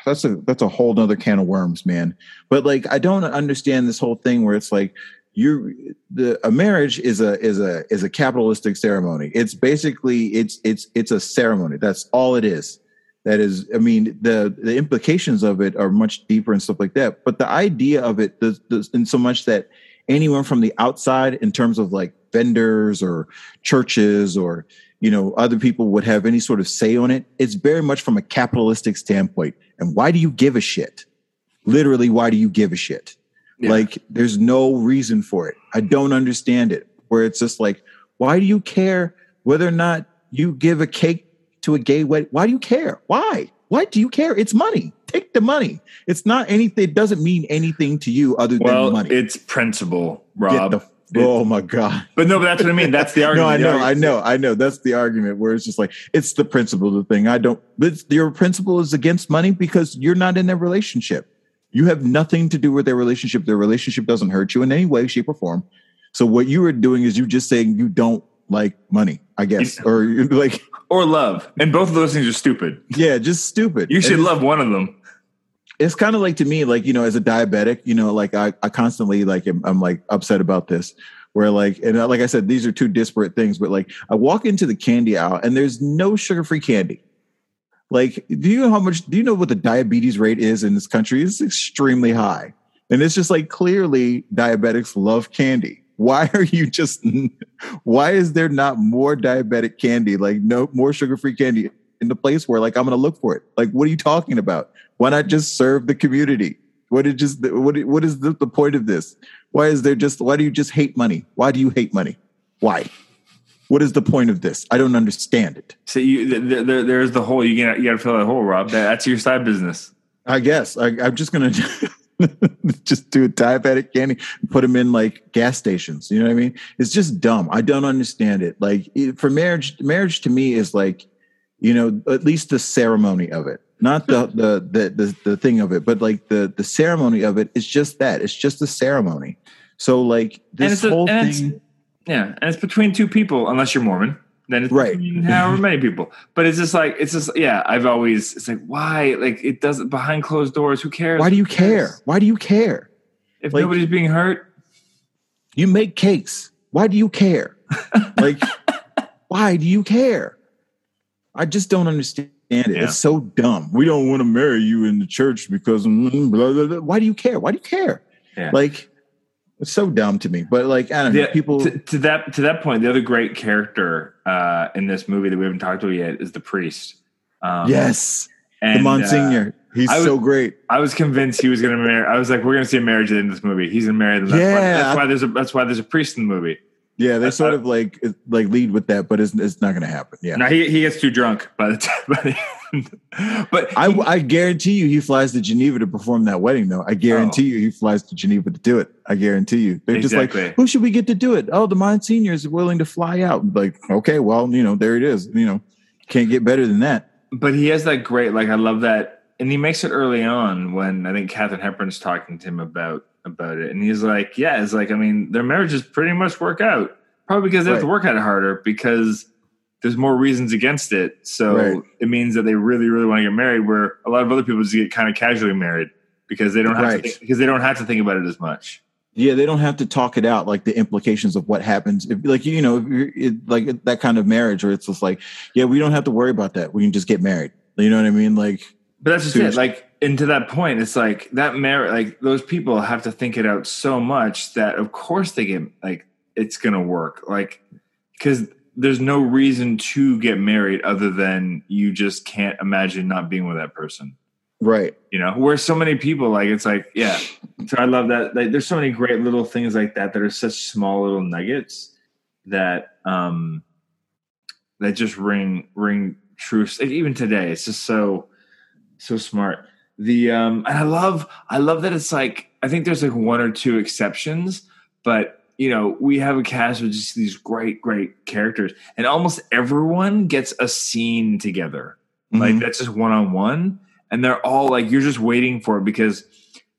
[SPEAKER 2] that's a that's a whole nother can of worms, man. But like I don't understand this whole thing where it's like you're the a marriage is a is a is a capitalistic ceremony. It's basically it's it's it's a ceremony. That's all it is. That is, I mean, the the implications of it are much deeper and stuff like that. But the idea of it, does, does, in so much that anyone from the outside, in terms of like vendors or churches or you know other people would have any sort of say on it, it's very much from a capitalistic standpoint. And why do you give a shit? Literally, why do you give a shit?
[SPEAKER 1] Yeah.
[SPEAKER 2] Like, there's no reason for it. I don't understand it. Where it's just like, why do you care whether or not you give a cake to a gay wedding? Why do you care? Why? Why do you care? It's money. Take the money. It's not anything. It doesn't mean anything to you other than
[SPEAKER 1] Well,
[SPEAKER 2] money.
[SPEAKER 1] it's principle, Rob.
[SPEAKER 2] the- oh my god.
[SPEAKER 1] but no, but that's what I mean. That's the [LAUGHS] argument.
[SPEAKER 2] No.
[SPEAKER 1] I
[SPEAKER 2] know, I know, I know. That's the argument where it's just like it's the principle of the thing. I don't. But your principle is against money because you're not in their relationship. You have nothing to do with their relationship. Their relationship doesn't hurt you in any way, shape, or form. So what you are doing is you just saying you don't like money, I guess, or like, [LAUGHS]
[SPEAKER 1] Or love. And both of those things are stupid.
[SPEAKER 2] yeah, just stupid.
[SPEAKER 1] You should
[SPEAKER 2] And
[SPEAKER 1] love one of them.
[SPEAKER 2] it's kind of like to me like you know as a diabetic you know like i, I constantly like am, i'm like upset about this where like and uh, like i said these are two disparate things but like i walk into the candy aisle and there's no sugar-free candy like do you know how much do you know what the diabetes rate is in this country it's extremely high and it's just like clearly diabetics love candy why are you just [LAUGHS] why is there not more diabetic candy like no more sugar-free candy in the place where like i'm gonna look for it like what are you talking about why not just serve the community What is just what what is the, the point of this? Why is there just why do you just hate money? Why do you hate money? Why? What is the point of this? I don't understand it.
[SPEAKER 1] So you there, there, there's the hole. You got you got to fill that hole, Rob. That, that's your side business.
[SPEAKER 2] I guess I, I'm just gonna [LAUGHS] just do a diabetic candy, put them in like gas stations. You know what I mean? It's just dumb. I don't understand it. Like for marriage, marriage to me is like, you know, at least the ceremony of it, not the hmm. the the the, the thing of it, but like the the ceremony of it is just that. It's just a ceremony. So like
[SPEAKER 1] And
[SPEAKER 2] this
[SPEAKER 1] it's a-
[SPEAKER 2] whole
[SPEAKER 1] and it's-
[SPEAKER 2] thing.
[SPEAKER 1] Yeah, and it's between two people, unless you're Mormon. Then it's
[SPEAKER 2] Right.
[SPEAKER 1] between however many people. But it's just like it's just yeah. I've always it's like why like it doesn't behind closed doors. Who cares?
[SPEAKER 2] Why do you care? Why do you care?
[SPEAKER 1] If
[SPEAKER 2] Like-
[SPEAKER 1] nobody's being hurt,
[SPEAKER 2] You make cakes. Why do you care? [LAUGHS] like, why do you care? I just don't understand it.
[SPEAKER 1] Yeah.
[SPEAKER 2] It's so dumb. We don't want to marry you in the church because mm, blah, blah, blah. why do you care? Why do you care?
[SPEAKER 1] Yeah.
[SPEAKER 2] Like, it's so dumb to me. But like, I don't know. People,
[SPEAKER 1] to, to that to that point, the other great character uh, in this movie that we haven't talked about yet is the priest. Um,
[SPEAKER 2] yes, the
[SPEAKER 1] and, uh,
[SPEAKER 2] Monsignor. He's
[SPEAKER 1] was-
[SPEAKER 2] so great.
[SPEAKER 1] I was convinced he was going to marry. I was like, we're going to see a marriage at the end of this movie. He's going to marry them. That's, why,
[SPEAKER 2] Yeah.
[SPEAKER 1] that's why there's a that's why there's a priest in the movie.
[SPEAKER 2] Yeah, they sort of like like lead with that, but it's, it's not going to happen. Yeah.
[SPEAKER 1] Now he he gets too drunk by the time. By the end. [LAUGHS] But
[SPEAKER 2] I, I guarantee you he flies to Geneva to perform that wedding, though. I guarantee oh. you he flies to Geneva to do it. I guarantee you. They're just like, who should we get to do it? Oh, the Monsignor is willing to fly out. Like, okay, well, you know, there it is. You know, can't get better than that.
[SPEAKER 1] but he has that great like I love that, and he makes it early on when I think Katharine Hepburn's talking to him about about it, and he's like, yeah, it's like I mean their marriages pretty much work out, probably because they have to work at it harder because there's more reasons against it. So
[SPEAKER 2] Right.
[SPEAKER 1] it means that they really really want to get married, where a lot of other people just get kind of casually married because they don't have
[SPEAKER 2] Right.
[SPEAKER 1] to think, because they don't have to think about it as much.
[SPEAKER 2] Yeah, they don't have to talk it out, like the implications of what happens. If, like, you know, if you're, it, like that kind of marriage where it's just like, yeah, we don't have to worry about that. We can just get married. You know what I mean? Like,
[SPEAKER 1] But that's just it. Like, and to that point, it's like that merit. Like those people have to think it out so much that, of course, they get like it's gonna work. Like, because there's no reason to get married other than you just can't imagine not being with that person.
[SPEAKER 2] right.
[SPEAKER 1] You know, where so many people like it's like, yeah. So I love that. Like, there's so many great little things like that that are such small little nuggets that um that just ring ring true. Even today, it's just so so smart. The um and I love I love that it's like I think there's like one or two exceptions, but you know, we have a cast with just these great, great characters, and almost everyone gets a scene together. Like
[SPEAKER 2] Mhm.
[SPEAKER 1] that's just one on one, and they're all like you're just waiting for it because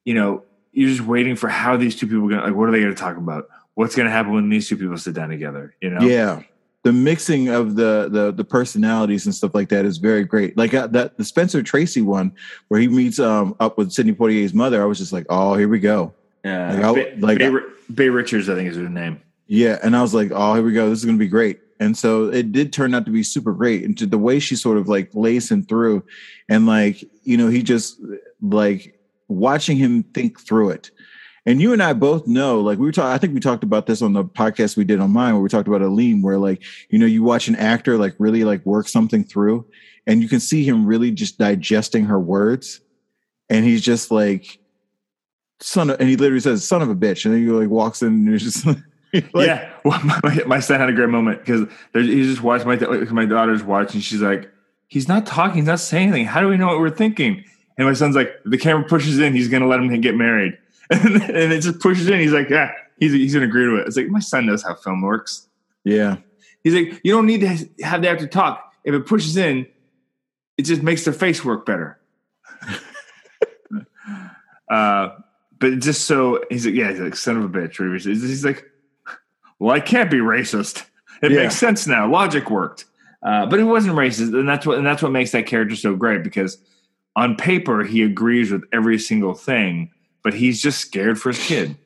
[SPEAKER 1] you know you're just waiting for how these two people are gonna like what are they gonna talk about? What's gonna happen when these two people sit down together? You know?
[SPEAKER 2] Yeah. The mixing of the, the the personalities and stuff like that is very great. Like uh, that the Spencer Tracy one where he meets um up with Sidney Poitier's mother. I was just like, oh, here we go.
[SPEAKER 1] Yeah.
[SPEAKER 2] Like, I-
[SPEAKER 1] Beah,
[SPEAKER 2] like-
[SPEAKER 1] Beah, Beah Richards, I think is her name.
[SPEAKER 2] Yeah, and I was like, oh, here we go. This is going to be great. And so it did turn out to be super great. And to the way she sort of like lacing through, and like you know, he just like watching him think through it. And you and I both know, like we were talking, I think we talked about this on the podcast we did on mine, where we talked about Aline, where like, you know, you watch an actor like really like work something through and you can see him really just digesting her words. And he's just like, son of, and he literally says, son of a bitch. And then he like walks in and he's just [LAUGHS] like,
[SPEAKER 1] yeah, well, [LAUGHS] my, my son had a great moment because he's just watching my my daughter's watching. She's like, he's not talking, he's not saying anything. How do we know what we're thinking? And my son's like, the camera pushes in, he's gonna let him get married, [LAUGHS] and, and it just pushes in. He's like, yeah, he's he's gonna agree to it. It's like my son knows how film works.
[SPEAKER 2] yeah.
[SPEAKER 1] He's like, you don't need to have the actor talk. If it pushes in, it just makes their face work better. [LAUGHS] uh, but just so he's like, yeah, he's like, son of a bitch. He's like, well, I can't be racist. It
[SPEAKER 2] Yeah.
[SPEAKER 1] makes sense now. Logic worked. Uh, but it wasn't racist, and that's what and that's what makes that character so great because on paper he agrees with every single thing, but he's just scared for his kid.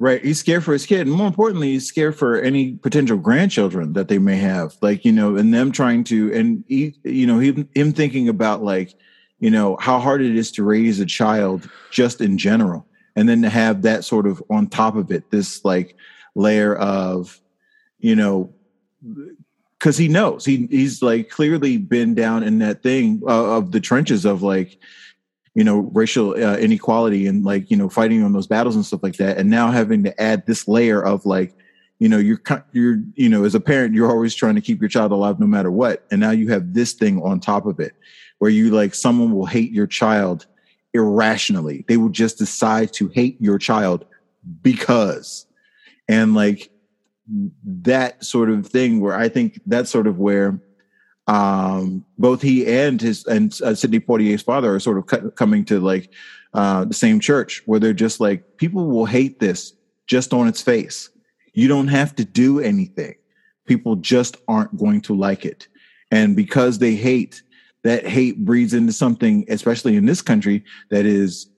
[SPEAKER 2] Right. He's scared for his kid. And more importantly, he's scared for any potential grandchildren that they may have. Like, you know, and them trying to, and he, you know, him, him thinking about like, you know, how hard it is to raise a child just in general. And then to have that sort of on top of it, this like layer of, you know, because he knows he he's like clearly been down in that thing uh, of the trenches of like you know racial uh, inequality and like you know fighting on those battles and stuff like that. And now having to add this layer of like you know you're you're you know as a parent you're always trying to keep your child alive no matter what. And now you have this thing on top of it where you like someone will hate your child irrationally. They will just decide to hate your child because. And like that sort of thing where i think that's sort of where um, both he and his and uh, Sidney Poitier's father are sort of co- coming to like uh, the same church where they're just like people will hate this just on its face. You don't have to do anything. People just aren't going to like it, and because they hate, that hate breeds into something, especially in this country, that is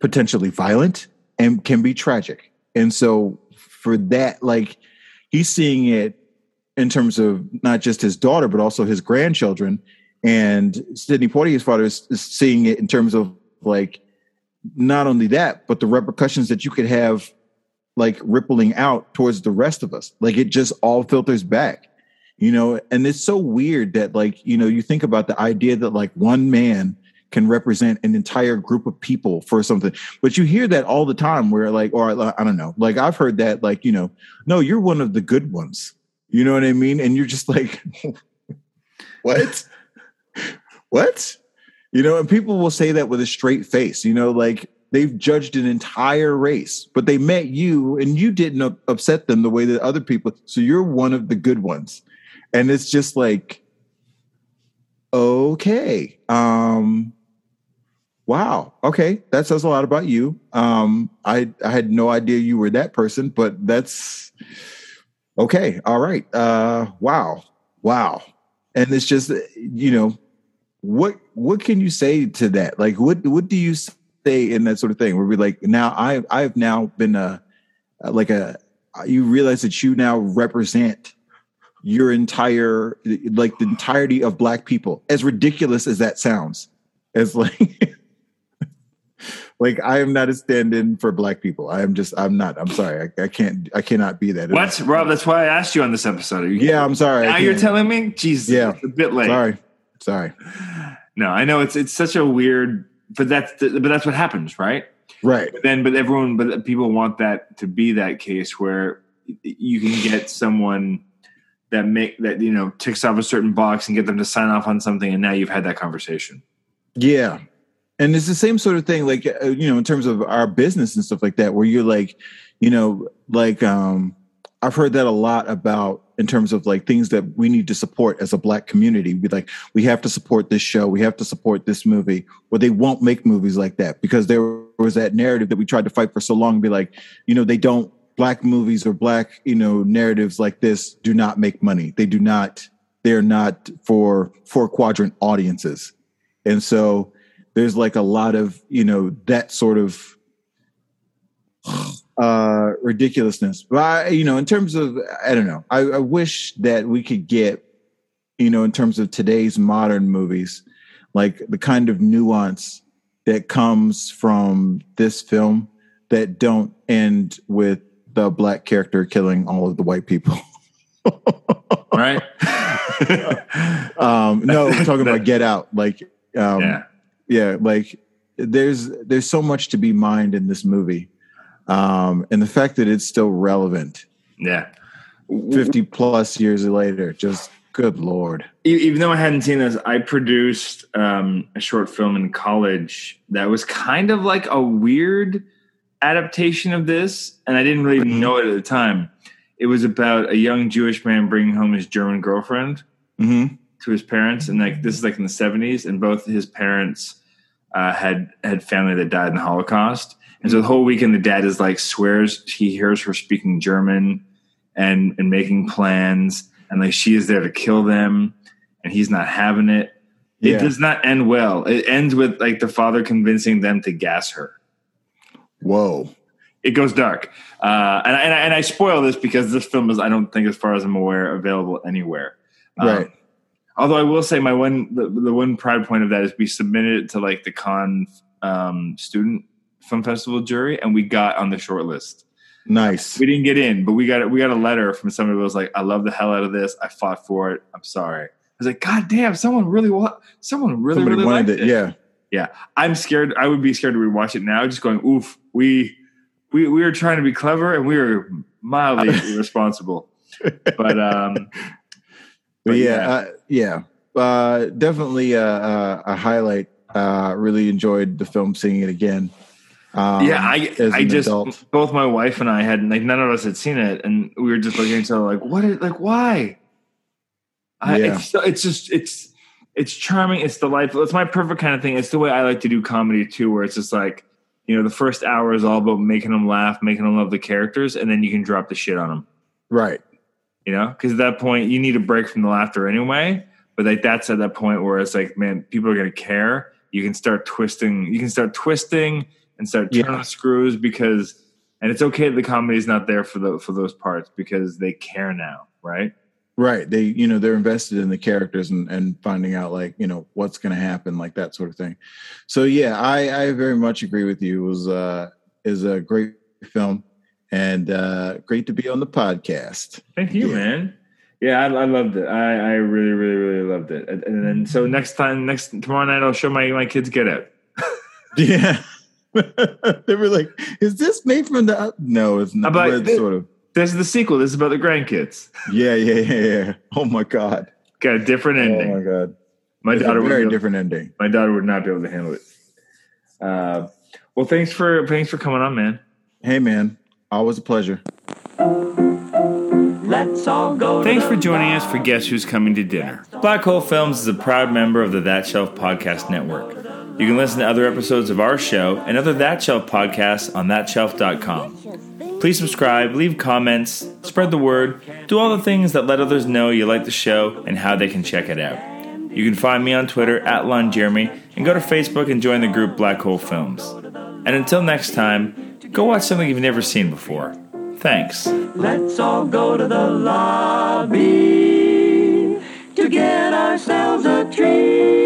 [SPEAKER 2] potentially violent and can be tragic. And so for that, like he's seeing it in terms of not just his daughter, but also his grandchildren. And Sidney Poitier's father is, is seeing it in terms of like not only that, but the repercussions that you could have like rippling out towards the rest of us. Like it just all filters back, you know, and it's so weird that like, you know, you think about the idea that like one man can represent an entire group of people for something. But you hear that all the time where like, or I don't know, like I've heard that like, you know, no, you're one of the good ones. You know what I mean? And you're just like, [LAUGHS] what? what? You know, and people will say that with a straight face, you know, like they've judged an entire race, but they met you and you didn't up- upset them the way that other people. So you're one of the good ones. And it's just like, okay. Um, wow. Okay. That says a lot about you. Um, I, I had no idea you were that person, but that's okay. All right. Uh, wow. Wow. And it's just, you know, what, what can you say to that? Like, what, what do you say in that sort of thing where we like, now I, I've now been a, like a, you realize that you now represent your entire, like the entirety of black people, as ridiculous as that sounds, as like, [LAUGHS] like I am not a stand-in for black people. I am just I'm not. I'm sorry. I, I can't. I cannot be that.
[SPEAKER 1] What, Rob? That's why I asked you on this episode. You,
[SPEAKER 2] Yeah, I'm sorry.
[SPEAKER 1] Now you're telling me? Jesus,
[SPEAKER 2] Yeah.
[SPEAKER 1] it's a bit late.
[SPEAKER 2] Sorry. Sorry.
[SPEAKER 1] No, I know it's it's such a weird, but that's the, but that's what happens, right?
[SPEAKER 2] Right.
[SPEAKER 1] But then, but everyone, but people want that to be that case where you can get someone that make that you know ticks off a certain box and get them to sign off on something, and now you've had that conversation.
[SPEAKER 2] Yeah. And it's the same sort of thing, like, uh, you know, in terms of our business and stuff like that, where you're like, you know, like, um, I've heard that a lot about in terms of like things that we need to support as a black community. Be like, we have to support this show, we have to support this movie, or they won't make movies like that because there was that narrative that we tried to fight for so long. Be like, you know, they don't black movies or black, you know, narratives like this do not make money. They do not. They're not for four quadrant audiences, and so there's like a lot of you know that sort of [SIGHS] uh ridiculousness but I, you know in terms of i don't know I, I wish that we could get you know in terms of today's modern movies like the kind of nuance that comes from this film that don't end with the black character killing all of the white people
[SPEAKER 1] Right? [LAUGHS]
[SPEAKER 2] um no i'm talking about [LAUGHS] get out like um
[SPEAKER 1] yeah.
[SPEAKER 2] Yeah like there's there's so much to be mined in this movie um and the fact that it's still relevant
[SPEAKER 1] Yeah.
[SPEAKER 2] 50 plus years later just good lord
[SPEAKER 1] even though I hadn't seen this, I produced um, a short film in college that was kind of like a weird adaptation of this, and I didn't really
[SPEAKER 2] Mhm.
[SPEAKER 1] know it at the time. It was about a young Jewish man bringing home his German girlfriend
[SPEAKER 2] mm-hmm.
[SPEAKER 1] To his parents, and like this is like in the seventies, and both his parents uh, had had family that died in the Holocaust, and so the whole weekend the dad is like swears he hears her speaking German and and making plans, and like she is there to kill them, and he's not having it. It
[SPEAKER 2] Yeah.
[SPEAKER 1] does not end well. It ends with like the father convincing them to gas her.
[SPEAKER 2] whoa
[SPEAKER 1] It goes dark, uh, and, I- and I, and I spoil this because this film is I don't think, as far as I'm aware, available anywhere. Um,
[SPEAKER 2] right
[SPEAKER 1] Although I will say my one the, the one pride point of that is we submitted it to like the con um, student film festival jury and we got on the short list.
[SPEAKER 2] nice
[SPEAKER 1] We didn't get in, but we got we got a letter from somebody who was like, "I love the hell out of this. I fought for it. I'm sorry." I was like, "God damn! Someone really wa- someone really
[SPEAKER 2] somebody
[SPEAKER 1] really
[SPEAKER 2] wanted
[SPEAKER 1] liked
[SPEAKER 2] it
[SPEAKER 1] it."
[SPEAKER 2] yeah
[SPEAKER 1] Yeah, I'm scared. I would be scared to rewatch it now, just going, "Oof, we we we were trying to be clever and we were mildly [LAUGHS] irresponsible." But um,
[SPEAKER 2] But, yeah,
[SPEAKER 1] yeah.
[SPEAKER 2] uh, yeah, uh, definitely a, a, a highlight. Uh, really enjoyed the film, seeing it again. Um,
[SPEAKER 1] yeah, I I just
[SPEAKER 2] adult.
[SPEAKER 1] both my wife and I had like none of us had seen it, and we were just looking at each other like, "What? Is, like why?" I,
[SPEAKER 2] Yeah.
[SPEAKER 1] it's it's just it's it's charming. It's delightful. It's my perfect kind of thing. It's the way I like to do comedy too, where it's just like you know the first hour is all about making them laugh, making them love the characters, and then you can drop the shit on them.
[SPEAKER 2] right.
[SPEAKER 1] You know, because at that point you need a break from the laughter anyway. But like that's at that point where it's like, man, people are gonna care. You can start twisting. You can start twisting and start turning
[SPEAKER 2] Yeah.
[SPEAKER 1] screws because, and it's okay that the comedy is not there for the for those parts because they care now, right?
[SPEAKER 2] Right. They, you know, they're invested in the characters and, and finding out like, you know, what's going to happen, like that sort of thing. So yeah, I, I very much agree with you. It was, uh, is a great film and, uh, great to be on the podcast.
[SPEAKER 1] Thank you,
[SPEAKER 2] Yeah.
[SPEAKER 1] man. Yeah, I, I loved it. I, I really, really, really loved it. And, and then so next time, next tomorrow night, I'll show my my kids Get Out. [LAUGHS]
[SPEAKER 2] Yeah. [LAUGHS] they were like, is this made from the, no, it's not.
[SPEAKER 1] About
[SPEAKER 2] it's sort of.
[SPEAKER 1] This is the sequel. This is about the grandkids. [LAUGHS]
[SPEAKER 2] Yeah. Yeah. Yeah. Yeah. Oh my God.
[SPEAKER 1] Got a different ending.
[SPEAKER 2] Oh my God.
[SPEAKER 1] my
[SPEAKER 2] It's a
[SPEAKER 1] daughter would
[SPEAKER 2] very
[SPEAKER 1] able-
[SPEAKER 2] different ending.
[SPEAKER 1] my daughter would not be able to handle it. Uh, well, thanks for thanks for coming on, man.
[SPEAKER 2] Hey man, always a pleasure.
[SPEAKER 4] Let's all go
[SPEAKER 1] Thanks for joining us for Guess Who's Coming to Dinner. Black Hole Films is a proud member of the That Shelf Podcast Network. You can listen to other episodes of our show and other That Shelf podcasts on thatshelf.com. Please subscribe, leave comments, spread the word, do all the things that let others know you like the show and how they can check it out. You can find me on Twitter at Lon Jeremy and go to Facebook and join the group Black Hole Films. And until next time, go watch something you've never seen before. Thanks.
[SPEAKER 4] Let's all go to the lobby to get ourselves a treat.